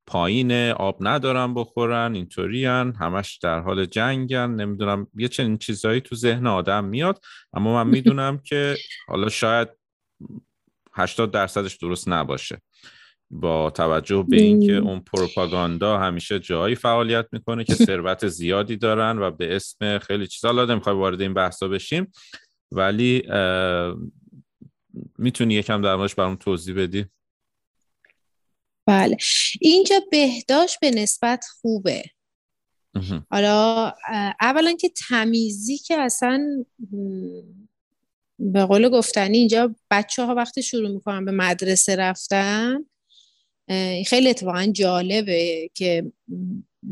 پایین آب ندارن بخورن اینطورین همش در حال جنگن. نمی‌دونم یه چنین چیزهایی تو ذهن آدم میاد اما من می‌دونم که حالا شاید 80 درصدش درست نباشه. با توجه به اینکه اون پروپاگاندا همیشه جایی فعالیت می‌کنه که ثروت زیادی دارن و به اسم خیلی چیزا حالا نمی‌خوای وارد این بحثا بشیم ولی می‌تونی یکم در موردش برام توضیح بدی؟ بله. اینجا بهداشت به نسبت خوبه. حالا اولا که تمیزی که اصلا به قول گفتنی اینجا بچه ها وقتی شروع می‌کنن به مدرسه رفتن خیلی اتفاقا جالبه که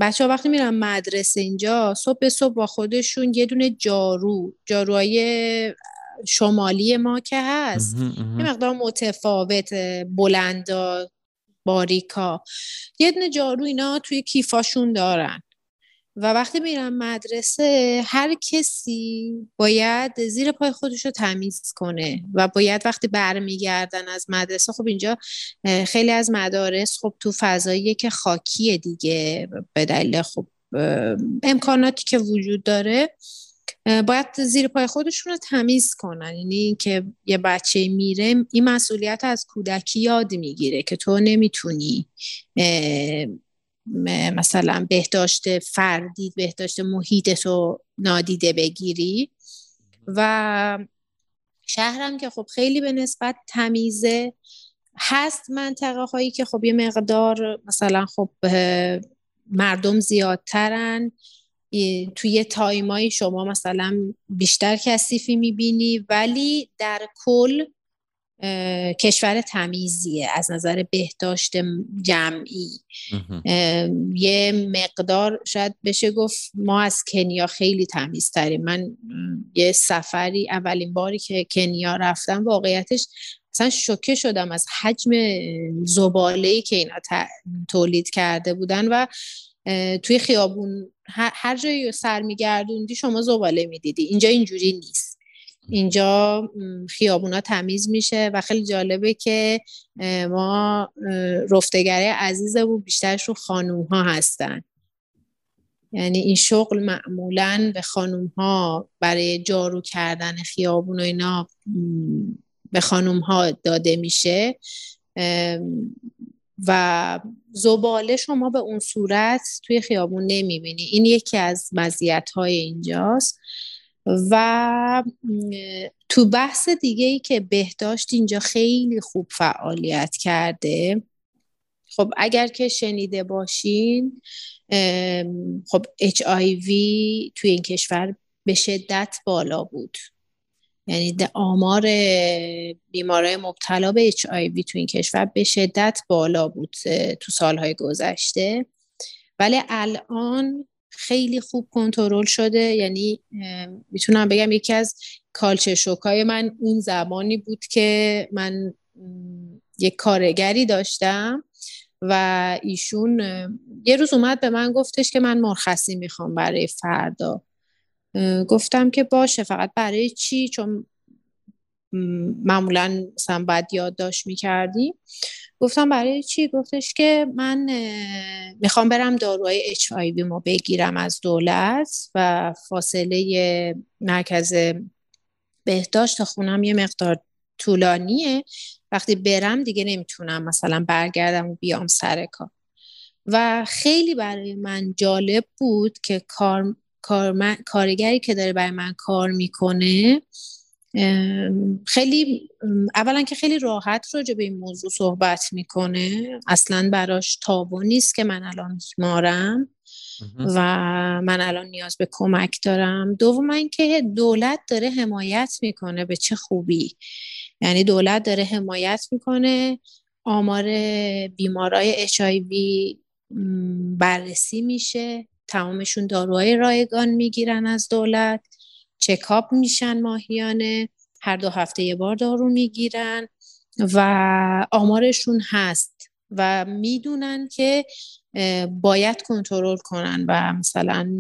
بچه ها وقتی میرن مدرسه اینجا صبح به صبح با خودشون یه دونه جارو جاروهای شمالی ما که هست. یه مقدار متفاوت بلندا باریکا. یه دونه جارو اینا توی کیفاشون دارن. و وقتی میرم مدرسه هر کسی باید زیر پای خودش رو تمیز کنه و باید وقتی برمیگردن از مدرسه خب اینجا خیلی از مدارس خب تو فضایی که خاکیه دیگه به دلیل خب امکاناتی که وجود داره. باید زیر پای خودشون رو تمیز کنن. یعنی که یه بچه میره این مسئولیت از کودکی یاد می‌گیره که تو نمی‌تونی مثلا بهداشت فردی بهداشت محیط رو نادیده بگیری. و شهرم که خب خیلی به نسبت تمیزه. هست منطقه هایی که خب یه مقدار مثلا خب مردم زیادترن. توی تایمایی شما مثلا بیشتر کثیفی می‌بینی ولی در کل کشور تمیزیه از نظر بهداشت جمعی. یه مقدار شاید بشه گفت ما از کنیا خیلی تمیزتریم. من یه سفری اولین باری که کنیا رفتم واقعیتش اصلا شوکه شدم از حجم زباله‌ای که اینا تولید کرده بودن و توی خیابون هر جایی سر میگردوندی شما زباله می‌دیدی. اینجا اینجوری نیست. اینجا خیابونا تمیز میشه و خیلی جالبه که ما رفتگره عزیزمون رو خانوم ها هستن. یعنی این شغل معمولا به خانوم ها برای جارو کردن خیابون و اینا به خانوم ها داده میشه. و زباله شما به اون صورت توی خیابون نمی‌بینی. این یکی از مزیت های اینجاست. و تو بحث دیگه ای که بهداشت اینجا خیلی خوب فعالیت کرده. خب اگر که شنیده باشین خب HIV توی این کشور به شدت بالا بود. یعنی آمار بیمارای مبتلا به HIV تو این کشور به شدت بالا بود تو سالهای گذشته. ولی الان خیلی خوب کنترل شده. یعنی می‌تونم بگم یکی از کالچه شوکای من اون زمانی بود که من یک کارگری داشتم و ایشون یه روز اومد به من گفتش که من مرخصی می‌خوام برای فردا. گفتم که باشه فقط برای چی؟ چون معمولا مثلا باید یادداشت می‌کردیم. گفتم برای چی؟ گفتش که من می‌خوام برم داروهای اچ آی ما بگیرم از دولت و فاصله مرکز بهداشت خونم یه مقدار طولانیه. وقتی برم دیگه نمی‌تونم مثلا برگردم و بیام سر کار. و خیلی برای من جالب بود که کار کارگری که داره برای من کار می‌کنه خیلی اولا که خیلی راحت راجع به این موضوع صحبت می‌کنه. اصلا براش تابو نیست که من الان مارم و من الان نیاز به کمک دارم. دوم اینکه دولت داره حمایت می‌کنه به چه خوبی. یعنی دولت داره حمایت می‌کنه آمار بیمارای HIV بررسی میشه. تمامشون داروهای رایگان می‌گیرن از دولت چکاپ میشن ماهیانه هر دو هفته یه بار دارو می‌گیرن و آمارشون هست و می‌دونن که باید کنترل کنن و مثلا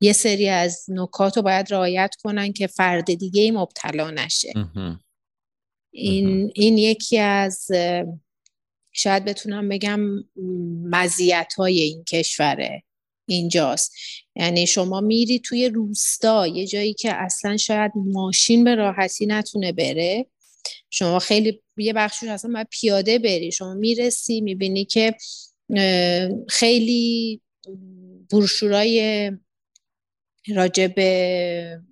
یه سری از نکات رو باید رعایت کنن که فرد دیگه مبتلا نشه. این, این یکی از شاید بتونم بگم مزیت های این کشوره اینجاست. یعنی شما میری توی روستا یه جایی که اصلا شاید ماشین به راحتی نتونه بره. شما خیلی یه بخشش اصلا باید پیاده بری. شما می‌رسی می‌بینی که خیلی بروشورای راجب به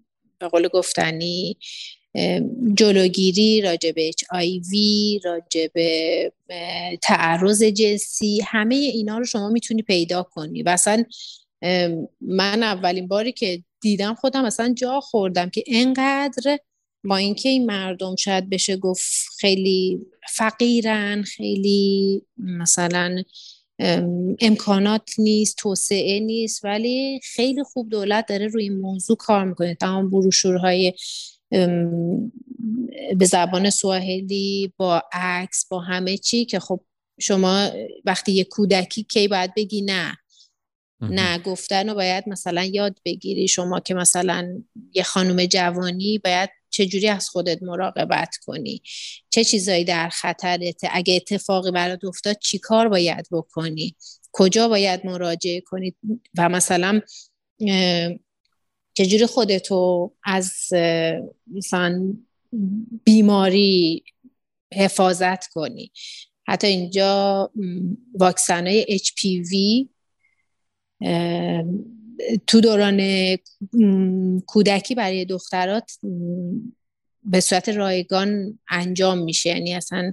قول گفتنی جلوگیری راجع به اچ آی وی راجع به تعرض جنسی همه اینا رو شما می‌تونی پیدا کنی. و اصلا من اولین باری که دیدم خودم اصلا جا خوردم که انقدر با اینکه این مردم شاید بشه گفت خیلی فقیرن خیلی مثلا امکانات نیست توسعه نیست ولی خیلی خوب دولت داره روی این موضوع کار می‌کنه. تمام بروشورهای به زبان سواحلی با عکس با همه چی که خب شما وقتی یه کودکی کی باید بگی نه. نه گفتن رو باید مثلا یاد بگیری. شما که مثلا یه خانم جوانی باید چجوری از خودت مراقبت کنی؟ چه چیزایی در خطرته اگه اتفاقی برات افتاد چی کار باید بکنی؟ کجا باید مراجعه کنی؟ و مثلا چجوری خودتو از مثلا بیماری حفاظت کنی؟ حتی اینجا واکسن های HPV تو دوران کودکی برای دخترات به صورت رایگان انجام میشه. یعنی اصلا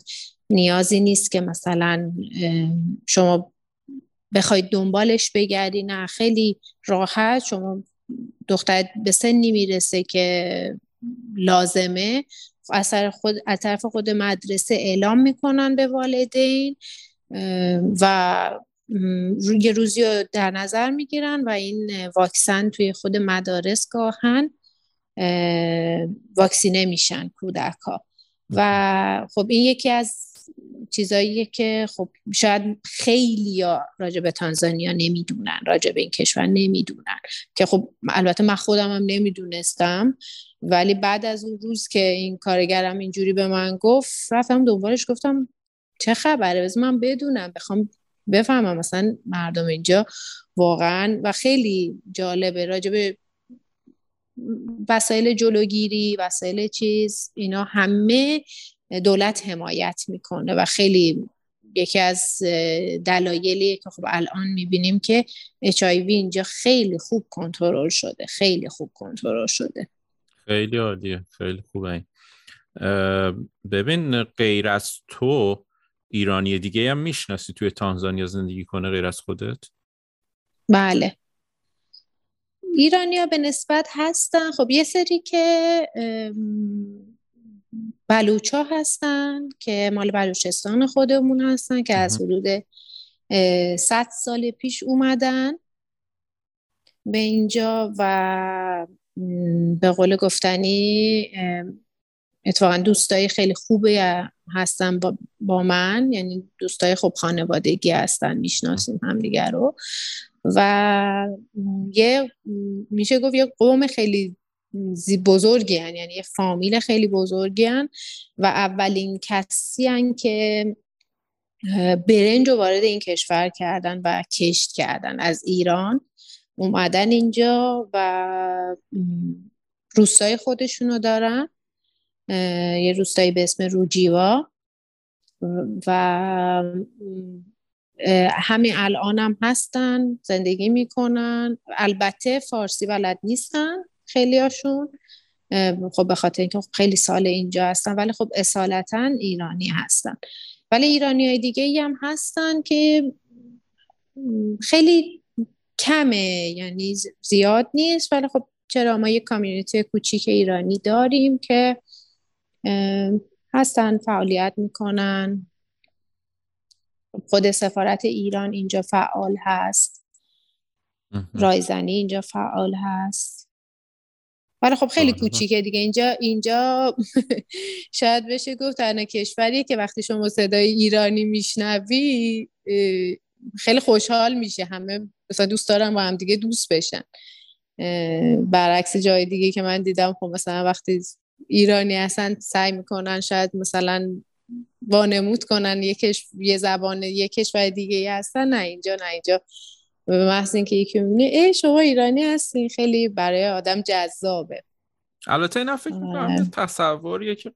نیازی نیست که مثلا شما بخواید دنبالش بگردی. نه خیلی راحت. شما دختر به سنی می‌رسه که لازمه از خود از طرف خود مدرسه اعلام می‌کنن به والدین و یه روزی رو در نظر می‌گیرن و این واکسن توی خود مدارس گاهن واکسینه میشن کودک ها و خب این یکی از چیزاییه که خب شاید خیلی ها راجع به تانزانیا نمی‌دونن راجع به این کشور نمی‌دونن. که خب البته من خودم هم نمی‌دونستم ولی بعد از اون روز که این کارگرم اینجوری به من گفت رفتم دنبالش گفتم چه خبره؟ بذار من بدونم بخوام بفهمم مثلا مردم اینجا واقعا. و خیلی جالبه راجب وسایل جلوگیری وسایل چیز اینا همه دولت حمایت می‌کنه و خیلی یکی از دلایلی که خب الان می‌بینیم که اچ اینجا خیلی خوب کنترل شده خیلی خوب کنترل شده. خیلی عالیه خیلی خوبه. ببین غیر از تو ایرانی دیگه هم می‌شناسی توی تانزانیا زندگی کنه غیر از خودت؟ بله. ایرانیا به نسبت هستن. خب یه سری که بلوچا هستن که مال بلوچستان خودمون هستن که از حدود صد سال پیش اومدن به اینجا و به قول گفتنی اتفاقا دوستای خیلی خوبی هستن با, با من. یعنی دوستای خوب خانوادگی هستن می‌شناسیم همدیگر رو. و یه میشه گفت یه قوم خیلی بزرگی هن. یعنی یه فامیل خیلی بزرگی هن. و اولین کسی هن که برنج رو وارد این کشور کردن و کشت کردن از ایران اومدن اینجا و روستای خودشونو دارن یه روستایی به اسم روجیوا و همین الان هم هستن زندگی می‌کنن البته فارسی بلد نیستن خیلی هاشون خب به خاطر اینکه خیلی سال اینجا هستن ولی خب اصالتا ایرانی هستن. ولی ایرانی های دیگه ای هم هستن که خیلی کمه یعنی زیاد نیست. ولی خب چرا ما یه کامیونیتی کوچیک ایرانی داریم که هستن فعالیت می‌کنن. خود سفارت ایران اینجا فعال هست. رایزنی اینجا فعال هست. ولی خب خیلی کوچیکه دیگه. اینجا اینجا شاید بشه گفت تنها کشوریه که وقتی شما صدای ایرانی میشنوی خیلی خوشحال میشه. همه مثلا دوست دارم با هم دیگه دوست بشن. برعکس جای دیگه که من دیدم خب مثلا وقتی ایرانی هستن سعی می‌کنن شاید مثلا وانمود کنن. یه, یه زبان یه کشور دیگه هستن. نه اینجا نه اینجا. به محض اینکه یکی می‌بینه ای شما ایرانی هستین خیلی برای آدم جذابه. البته این فکر می‌کنم آره. تصوریه که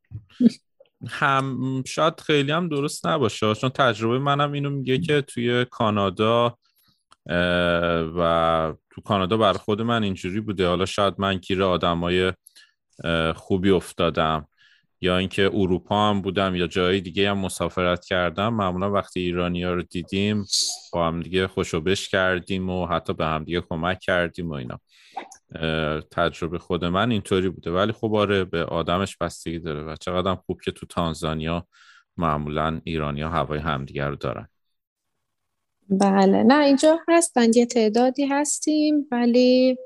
هم شاید خیلی هم درست نباشه. چون تجربه منم اینو میگه که توی کانادا و تو کانادا بر خود من اینجوری بوده. حالا شاید من گیر آدمای خوبی افتادم. یا اینکه اروپا هم بودم یا جای دیگه هم مسافرت کردم معمولا وقتی ایرانی ها رو دیدیم با هم دیگه خوشوبش کردیم و حتی به هم دیگه کمک کردیم و اینا. تجربه خود من اینطوری بوده. ولی خب آره به آدمش بستگی داره و چقدر خوب که تو تانزانیا معمولا ایرانیا هوای همدیگه رو دارن. بله. نه اینجا هستن یه تعدادی هستیم ولی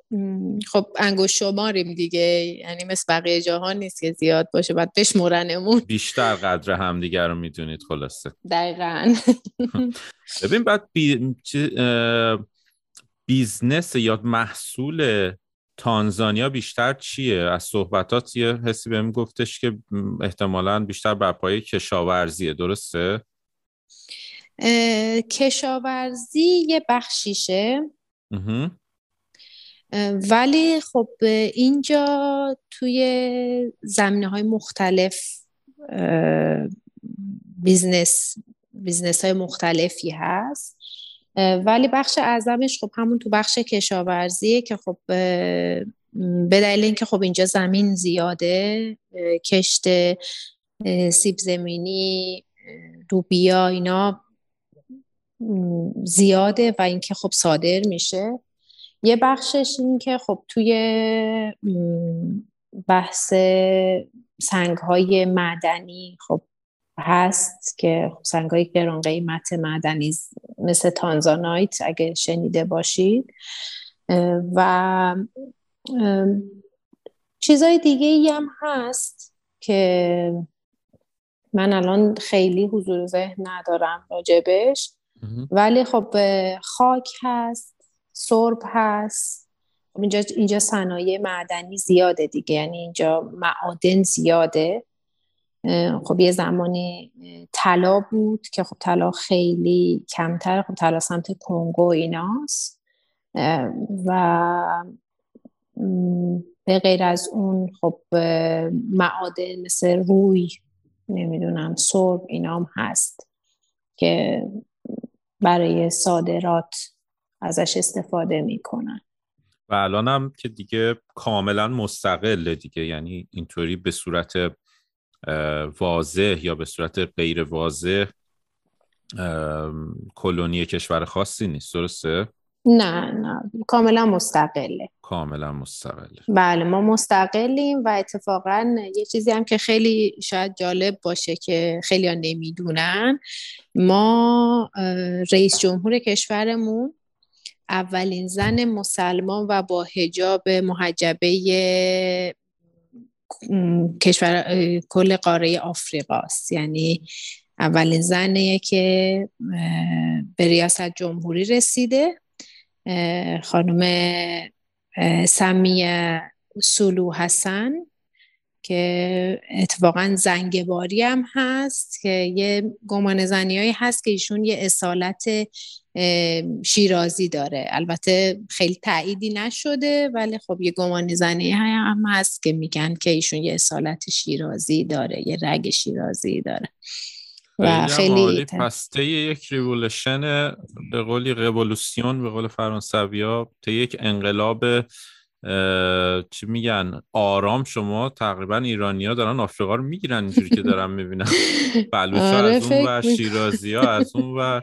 خب انگوش شماریم دیگه. یعنی مثل بقیه جاها نیست که زیاد باشه بعد بشمرنمون. بیشتر قدر همدیگه رو می‌دونید خلاصه. دقیقا. ببین بعد بی... business یا محصول تانزانیا بیشتر چیه؟ از صحبتات یه حسی بهم گفتش که احتمالا بیشتر بر پایه کشاورزیه. درسته؟ کشاورزی یه بخشیشه. ولی خب اینجا توی زمینه های مختلف business business های مختلفی هست. ولی بخش اعظمش خب همون تو بخش کشاورزیه که خب به دلیل اینکه خب اینجا زمین زیاده کشت سیب زمینی لوبیا اینا زیاده و اینکه خب صادر میشه. یه بخشش این که خب توی بحث سنگ های معدنی خب هست که خب سنگ های گران قیمت معدنی مثل تانزانایت اگه شنیده باشید. و چیزای دیگه ای هم هست که من الان خیلی حضور ذهن ندارم راجبش. ولی خب خاک هست سرب هست. خب اینجا اینجا صنایع معدنی زیاده دیگه. یعنی اینجا معادن زیاده. خب یه زمانی طلا بود که خب طلا خیلی کمتر خب طلا سمت کنگو ایناست. و به غیر از اون خب معادن مثل روی نمی‌دونم سرب اینام هست که برای صادرات ازش استفاده می‌کنن. و الان هم که دیگه کاملا مستقله دیگه. یعنی اینطوری به صورت واضح یا به صورت غیر واضح کلونی کشور خاصی نیست. درسته؟ نه نه. کاملا مستقله. کاملا مستقله. بله ما مستقلیم و اتفاقا یه چیزی هم که خیلی شاید جالب باشه که خیلی ها نمی‌دونن ما رئیس جمهور کشورمون اولین زن مسلمان و با هجاب محجبه کشور کل قاره آفریقاست. یعنی اولین زنیه که به ریاست جمهوری رسیده. خانم سمیه سولو حسن که اتفاقا زنگباری هم هست که یه گمان زنیایی هست که ایشون یه اصالت شیرازی داره. البته خیلی تأییدی نشده ولی خب یه گمان زنی هم هست که میگن که ایشون یه اصالت شیرازی داره یه رگ شیرازی داره. و خیلی پس طی یک ریولوشن به قولی رولوسیون به قول فرانسوی ها طی یک انقلاب چی میگن آرام شما تقریبا ایرانیا دارن آفریقا رو می‌گیرن اینجوری که دارم می‌بینم بلوچ آره از اون و شیرازی ها از اون و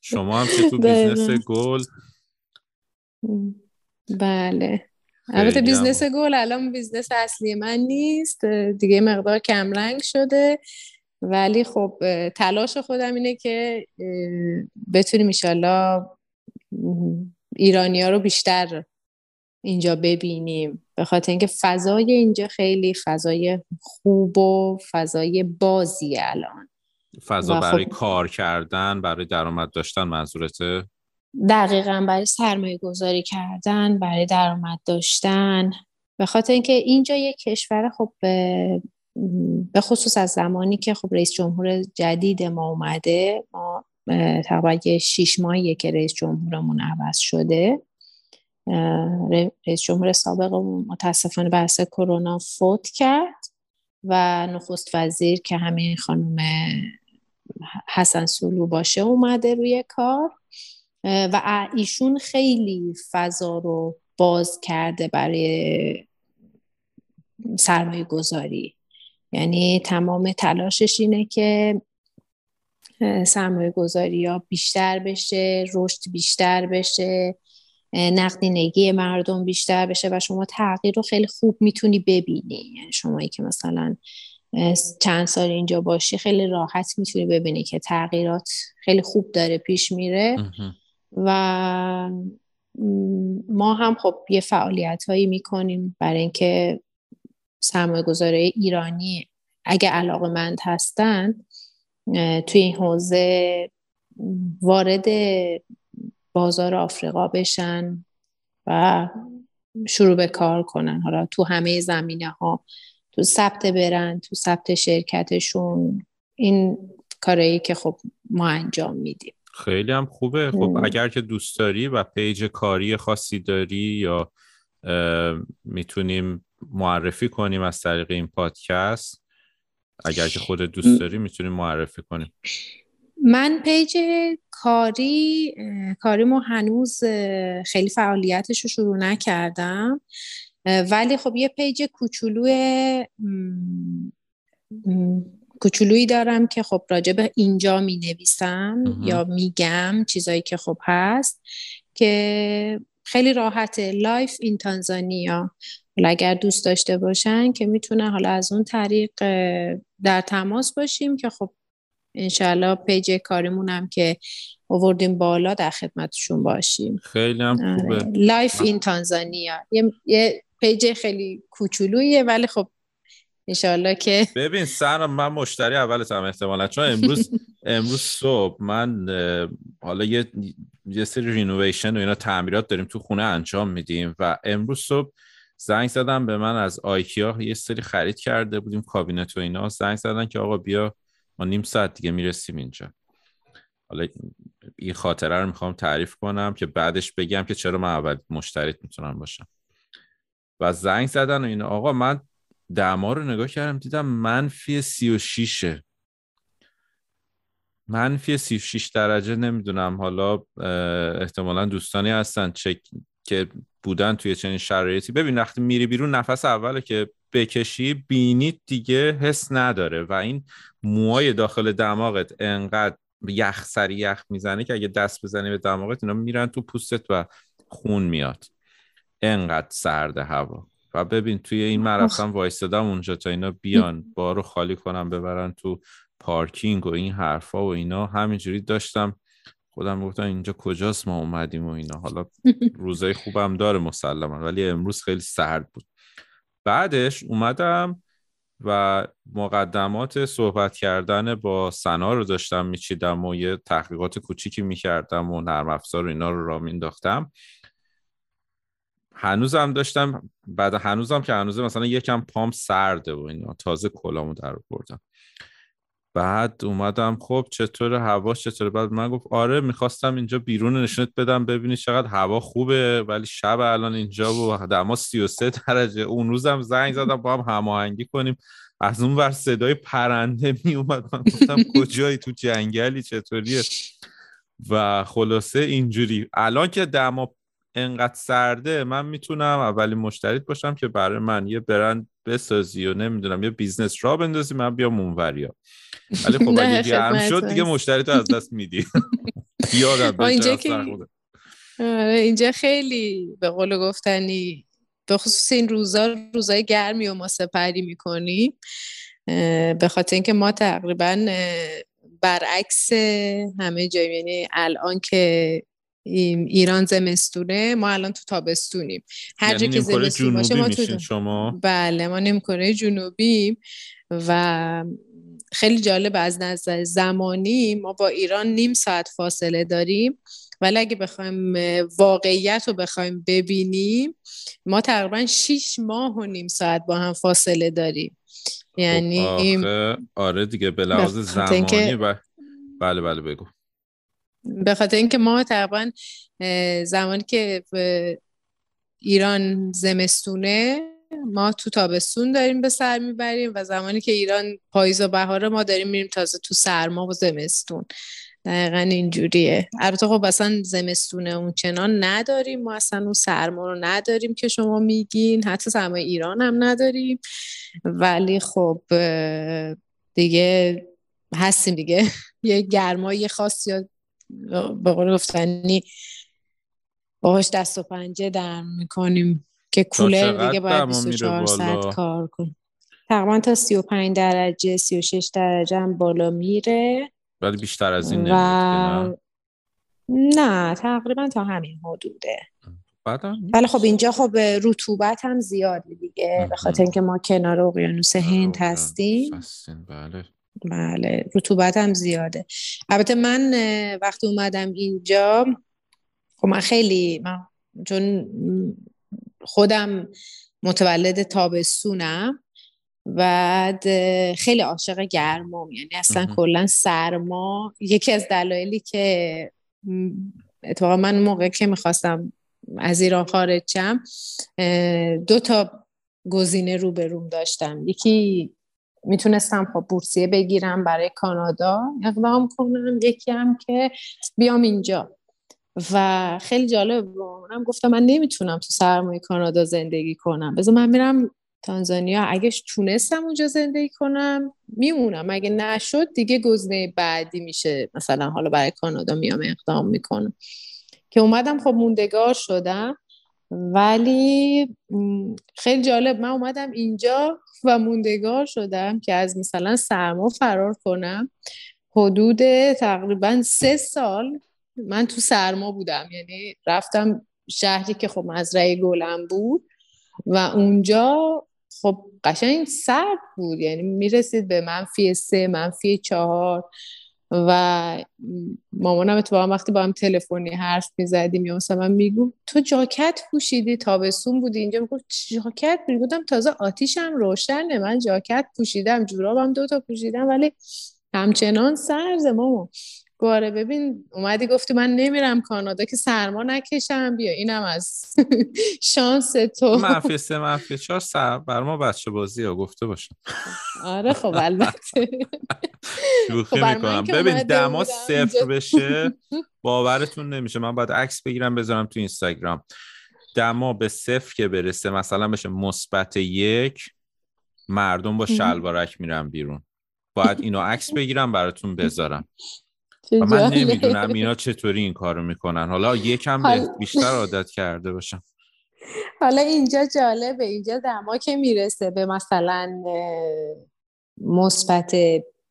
شما هم که تو business گل. بله. البته business گل الان business اصلی من نیست. دیگه مقدار کمرنگ شده. ولی خب تلاش خودم اینه که بتونیم ایشالله ایرانی ها رو بیشتر اینجا ببینیم. به خاطر اینکه فضای اینجا خیلی فضای خوب و فضای بازی الان. فضا برای خب کار کردن برای درآمد داشتن منظورته؟ دقیقا برای سرمایه گذاری کردن برای درآمد داشتن. به خاطر اینکه اینجا یک کشور خب به خصوص از زمانی که خب رئیس جمهور جدید ما اومده ما تقریبا شیش ماهیه که رئیس جمهورمون عوض شده. رئیس جمهور سابق متاسفانه بحث کرونا فوت کرد و نخست وزیر که همین خانم حسن سولو باشه اومده روی کار. و ایشون خیلی فضا رو باز کرده برای سرمایه گذاری یعنی تمام تلاشش اینه که سرمایه گذاری ها بیشتر بشه رشد بیشتر بشه نقدینگی مردم بیشتر بشه و شما تغییر رو خیلی خوب می‌تونی ببینی. یعنی شمایی که مثلا چند سال اینجا باشی خیلی راحت می‌تونی ببینی که تغییرات خیلی خوب داره پیش میره. و ما هم خب یه فعالیت هایی می‌کنیم برای اینکه سرمایه گذاره ایرانی اگه علاقه مند هستن توی این حوزه وارد بازار آفریقا بشن و شروع به کار کنن. حالا تو همه زمینه ها تو ثبت برن تو ثبت شرکتشون. این کاری که خب ما انجام میدیم. خیلی هم خوبه. خب اگر که دوست داری و پیج کاری خاصی داری یا می‌تونیم معرفی کنیم از طریق این پادکست. اگر که خودت دوست داری می‌تونیم معرفی کنیم. من پیج کاری کاریمو هنوز خیلی فعالیتش رو شروع نکردم. ولی خب یه پیج کوچولو کوچولویی دارم که خب راجع به اینجا می نویسم یا میگم چیزایی که خب هست که خیلی راحته. life in تانزانیا حالا اگر دوست داشته باشن که می‌تونه حالا از اون طریق در تماس باشیم که خب انشالله پیج کاریمون هم که آوردیم بالا در خدمتشون باشیم. خیلی هم آره. خوبه. life in تانزانیا یه, یه پیج خیلی کوچولویه ولی خب انشالله که ببین سر من مشتری اولتم احتمالا. چون امروز امروز صبح من حالا یه یه سری renovation و اینا تعمیرات داریم تو خونه انجام میدیم و امروز صبح زنگ زدم به من از آیکیا یه سری خرید کرده بودیم کابینت و اینا. زنگ زدن که آقا بیا ما نیم ساعت دیگه می‌رسیم اینجا. حالا این خاطره رو می‌خوام تعریف کنم که بعدش بگم که چرا من اول مشتریت می‌تونم باشم. و زنگ زدن و اینا. آقا من دما رو نگاه کردم دیدم منفی سی و شیشه منفی سی و شیش درجه نمی‌دونم. حالا احتمالا دوستانی هستن چک که بودن توی چنین شرایطی. ببین وقتی میری بیرون نفس اوله که بکشی بینید دیگه حس نداره و این موهای داخل دماغت انقدر یخ سری یخ می‌زنه که اگه دست بزنی به دماغت اینا میرن تو پوستت و خون میاد. انقدر سرده هوا. و ببین توی این مرفم وایستادم اونجا تا اینا بیان بارو خالی کنم ببرن تو پارکینگ و این حرفا و اینا. همینجوری داشتم خودم گفتم اینجا کجاست ما اومدیم و اینا. حالا روزای خوبم داره مسلما ولی امروز خیلی سرد بود. بعدش اومدم و مقدمات صحبت کردن با سنا رو داشتم میچیدم و یه تحقیقات کوچیکی می‌کردم و نرم افزار و اینا رو را مینداختم هنوزم داشتم بعد هنوزم که هنوزه مثلا یکم پام سرده و اینا تازه کلامو در بردم بعد اومدم خب چطور هوا چطور بعد من گفت آره می‌خواستم اینجا بیرون نشونت بدم ببینی چقدر هوا خوبه ولی شب الان اینجا و دما 33 درجه. اون روزم زنگ زدم با هم هماهنگی کنیم. از اون ور صدای پرنده می اومد من گفتم کجایی تو جنگلی؟ چطوریه؟ و خلاصه اینجوری. الان که دما انقدر سرده من می‌تونم اولین مشتریت باشم که برای من یه برند بسازی و نمی‌دونم یه business راه بندازی من بیام اونوریا. ولی خب اگه گرم شد دیگه مشتری تو از دست میدی. یادم اینجا آره، اینجا خیلی به قول گفتنی به خصوص این روزا روزای گرمی و ما سپری می‌کنیم به خاطر اینکه ما تقریبا برعکس همه جای یعنی الان که ایران زمستونه ما الان تو تابستونیم. هر یعنی که زمستون باشه ما تو شما؟ بله ما نیم کره جنوبی و خیلی جالب از نظر زمانی ما با ایران نیم ساعت فاصله داریم. ولی اگه بخوایم واقعیت رو بخوایم ببینیم ما تقریبا 6 ماه و نیم ساعت با هم فاصله داریم. خب یعنی آره دیگه به لحاظ زمانی و... بله بله بگو. به خاطر اینکه ما تقریبا زمانی که ایران زمستونه ما تو تابستون داریم به سر می‌بریم و زمانی که ایران پاییز و بهاره ما داریم میریم تازه تو سرما و زمستون. دقیقا اینجوریه. البته خب اصلا زمستونه اون چنان نداریم. ما اصلا اون سرما رو نداریم که شما میگین. حتی سرمای ایران هم نداریم. ولی خب دیگه هستیم دیگه. یه گرمای خاص یا به قول گفتنی باهاش دست و پنجه در می‌کنیم که کولر دیگه باید 24 ساعت کار کن تقریبا تا 35 درجه 36 درجه هم بالا میره. ولی بیشتر از این و... نه؟ تقریبا تا همین حدوده. ولی خب اینجا خب رطوبت هم زیاده دیگه به خاطر اینکه ما کنار اقیانوس هند هستیم بله. بله رطوبت هم زیاده. البته من وقتی اومدم اینجا خب من خیلی من چون خودم متولد تابستونم و خیلی عاشق گرمام یعنی اصلا کلا سرما یکی از دلایلی که اتفاقا من موقع که می‌خواستم از ایران خارج شم دو تا گزینه رو به روم داشتم. یکی می‌تونستم خب بورسیه بگیرم برای کانادا. اقدام کنم یکی هم که بیام اینجا. و خیلی جالب هم گفتم من نمی‌تونم تو سرمایه کانادا زندگی کنم. بذار من میرم تانزانیا. اگه تونستم اونجا زندگی کنم میمونم. اگه نشد دیگه گزینه بعدی میشه. مثلا حالا برای کانادا میام اقدام می‌کنم. که اومدم خب موندگار شدم. ولی خیلی جالب من اومدم اینجا و موندگار شدم که از مثلا سرما فرار کنم. حدود تقریبا سه سال من تو سرما بودم. یعنی رفتم شهری که خب مزرعه گلم بود و اونجا خب قشنگ سرد بود. یعنی می‌رسید به منفی سه منفی چهار. و مامانم اتفاقا وقتی با هم تلفنی حرف می‌زدیم یا مثلا من تو جاکت پوشیدی تابستون بودی اینجا. می‌گفت جاکت؟ بودم تازه آتیشم روشنه. من جاکت پوشیدم جورابم دوتا پوشیدم ولی همچنان سرزه ماما. باره ببین اومدی گفتی من نمیرم کانادا که سرما نکشم بیا اینم از شانس تو. منفی سه منفی چهار سر بر ما بچه بازی ها گفته باشم آره خب البته. شوخی خب می‌کنم. ببین دما صفر بشه باورتون نمیشه. من باید عکس بگیرم بذارم تو اینستاگرام. دما به صفر که برسه مثلا بشه مثبت یک مردم با شلوارک میرن بیرون. باید اینو عکس بگیرم براتون بذارم. من نمی‌دونم اینا چطوری این کارو می‌کنن. حالا یکم حال... بیشتر عادت کرده باشم. حالا اینجا جالبه. اینجا دما که می‌رسه به مثلا مثبت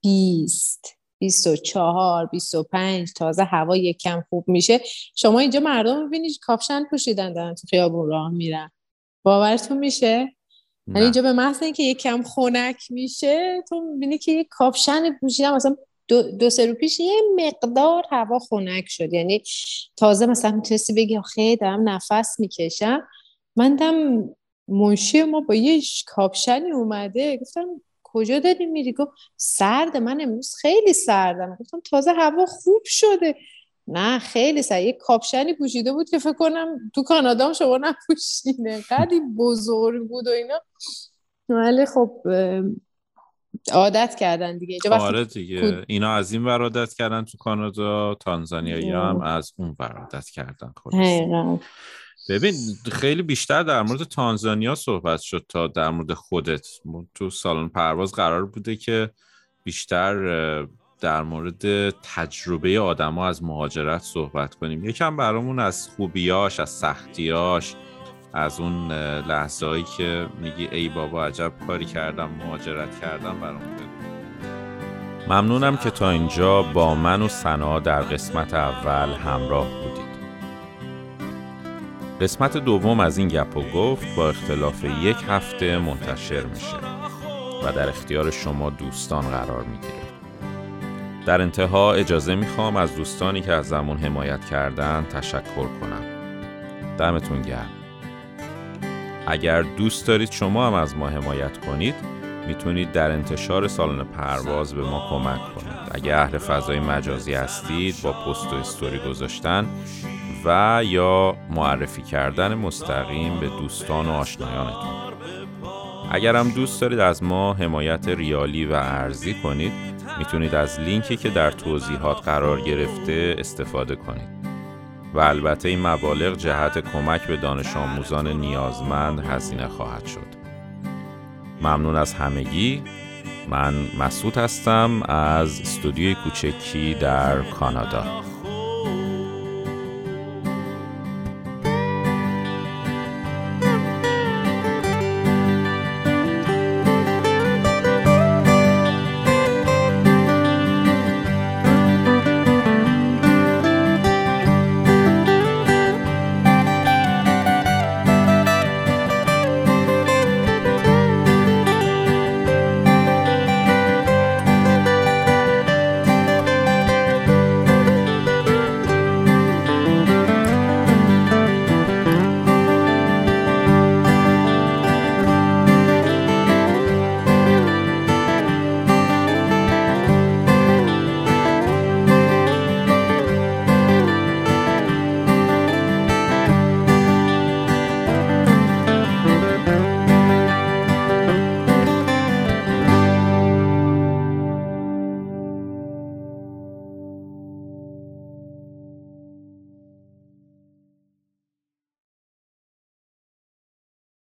20 24 25 تازه هوا یکم خوب میشه. شما اینجا مردم می‌بینید کاپشن پوشیدن دارن تو خیابون راه میرن. باورتون میشه؟ یعنی اینجا به محض اینکه یکم خنک میشه تو می‌بینی که یه کاپشن پوشیدن. مثلا دو, دو سه رو پیش یه مقدار هوا خنک شد. یعنی تازه مثلا می‌تونستی بگی خیلی دارم نفس می‌کشم. من دم منشی ما با یه کاپشنی اومده. گفتم کجا داری میری؟ گفت سرد. من امروز خیلی سردم. گفتم تازه هوا خوب شده. نه خیلی سر. یه کاپشنی پوشیده بود که فکر کنم تو کانادا شما نپوشیده قدی بزرگ بود و اینا. ولی خب عادت کردن دیگه. آره دیگه. اینا از این ور عادت کردن تو کانادا تانزانیایی هم از اون ور عادت کردن ببین خیلی بیشتر در مورد تانزانیا صحبت شد تا در مورد خودت. تو سالن پرواز قرار بوده که بیشتر در مورد تجربه آدما از مهاجرت صحبت کنیم. یکم برامون از خوبیاش از سختیاش از اون لحظه که میگی ای بابا عجب کاری کردم مهاجرت کردم برام ممنونم که تا اینجا با من و سنا در قسمت اول همراه بودید. قسمت دوم از این گپ و گفت با اختلاف یک هفته منتشر میشه و در اختیار شما دوستان قرار می‌گیره. در انتها اجازه می‌خوام از دوستانی که از زمان حمایت کردن تشکر کنم. دمتون گرم. اگر دوست دارید شما هم از ما حمایت کنید می‌تونید در انتشار سالن پرواز به ما کمک کنید. اگر اهل فضای مجازی هستید با پست و استوری گذاشتن و یا معرفی کردن مستقیم به دوستان و آشنایانتون. اگر هم دوست دارید از ما حمایت ریالی و ارزی کنید می‌تونید از لینکی که در توضیحات قرار گرفته استفاده کنید. و البته این مبالغ جهت کمک به دانش آموزان نیازمند هزینه خواهد شد. ممنون از همگی. من مسعود هستم از استودیوی کوچکی در کانادا.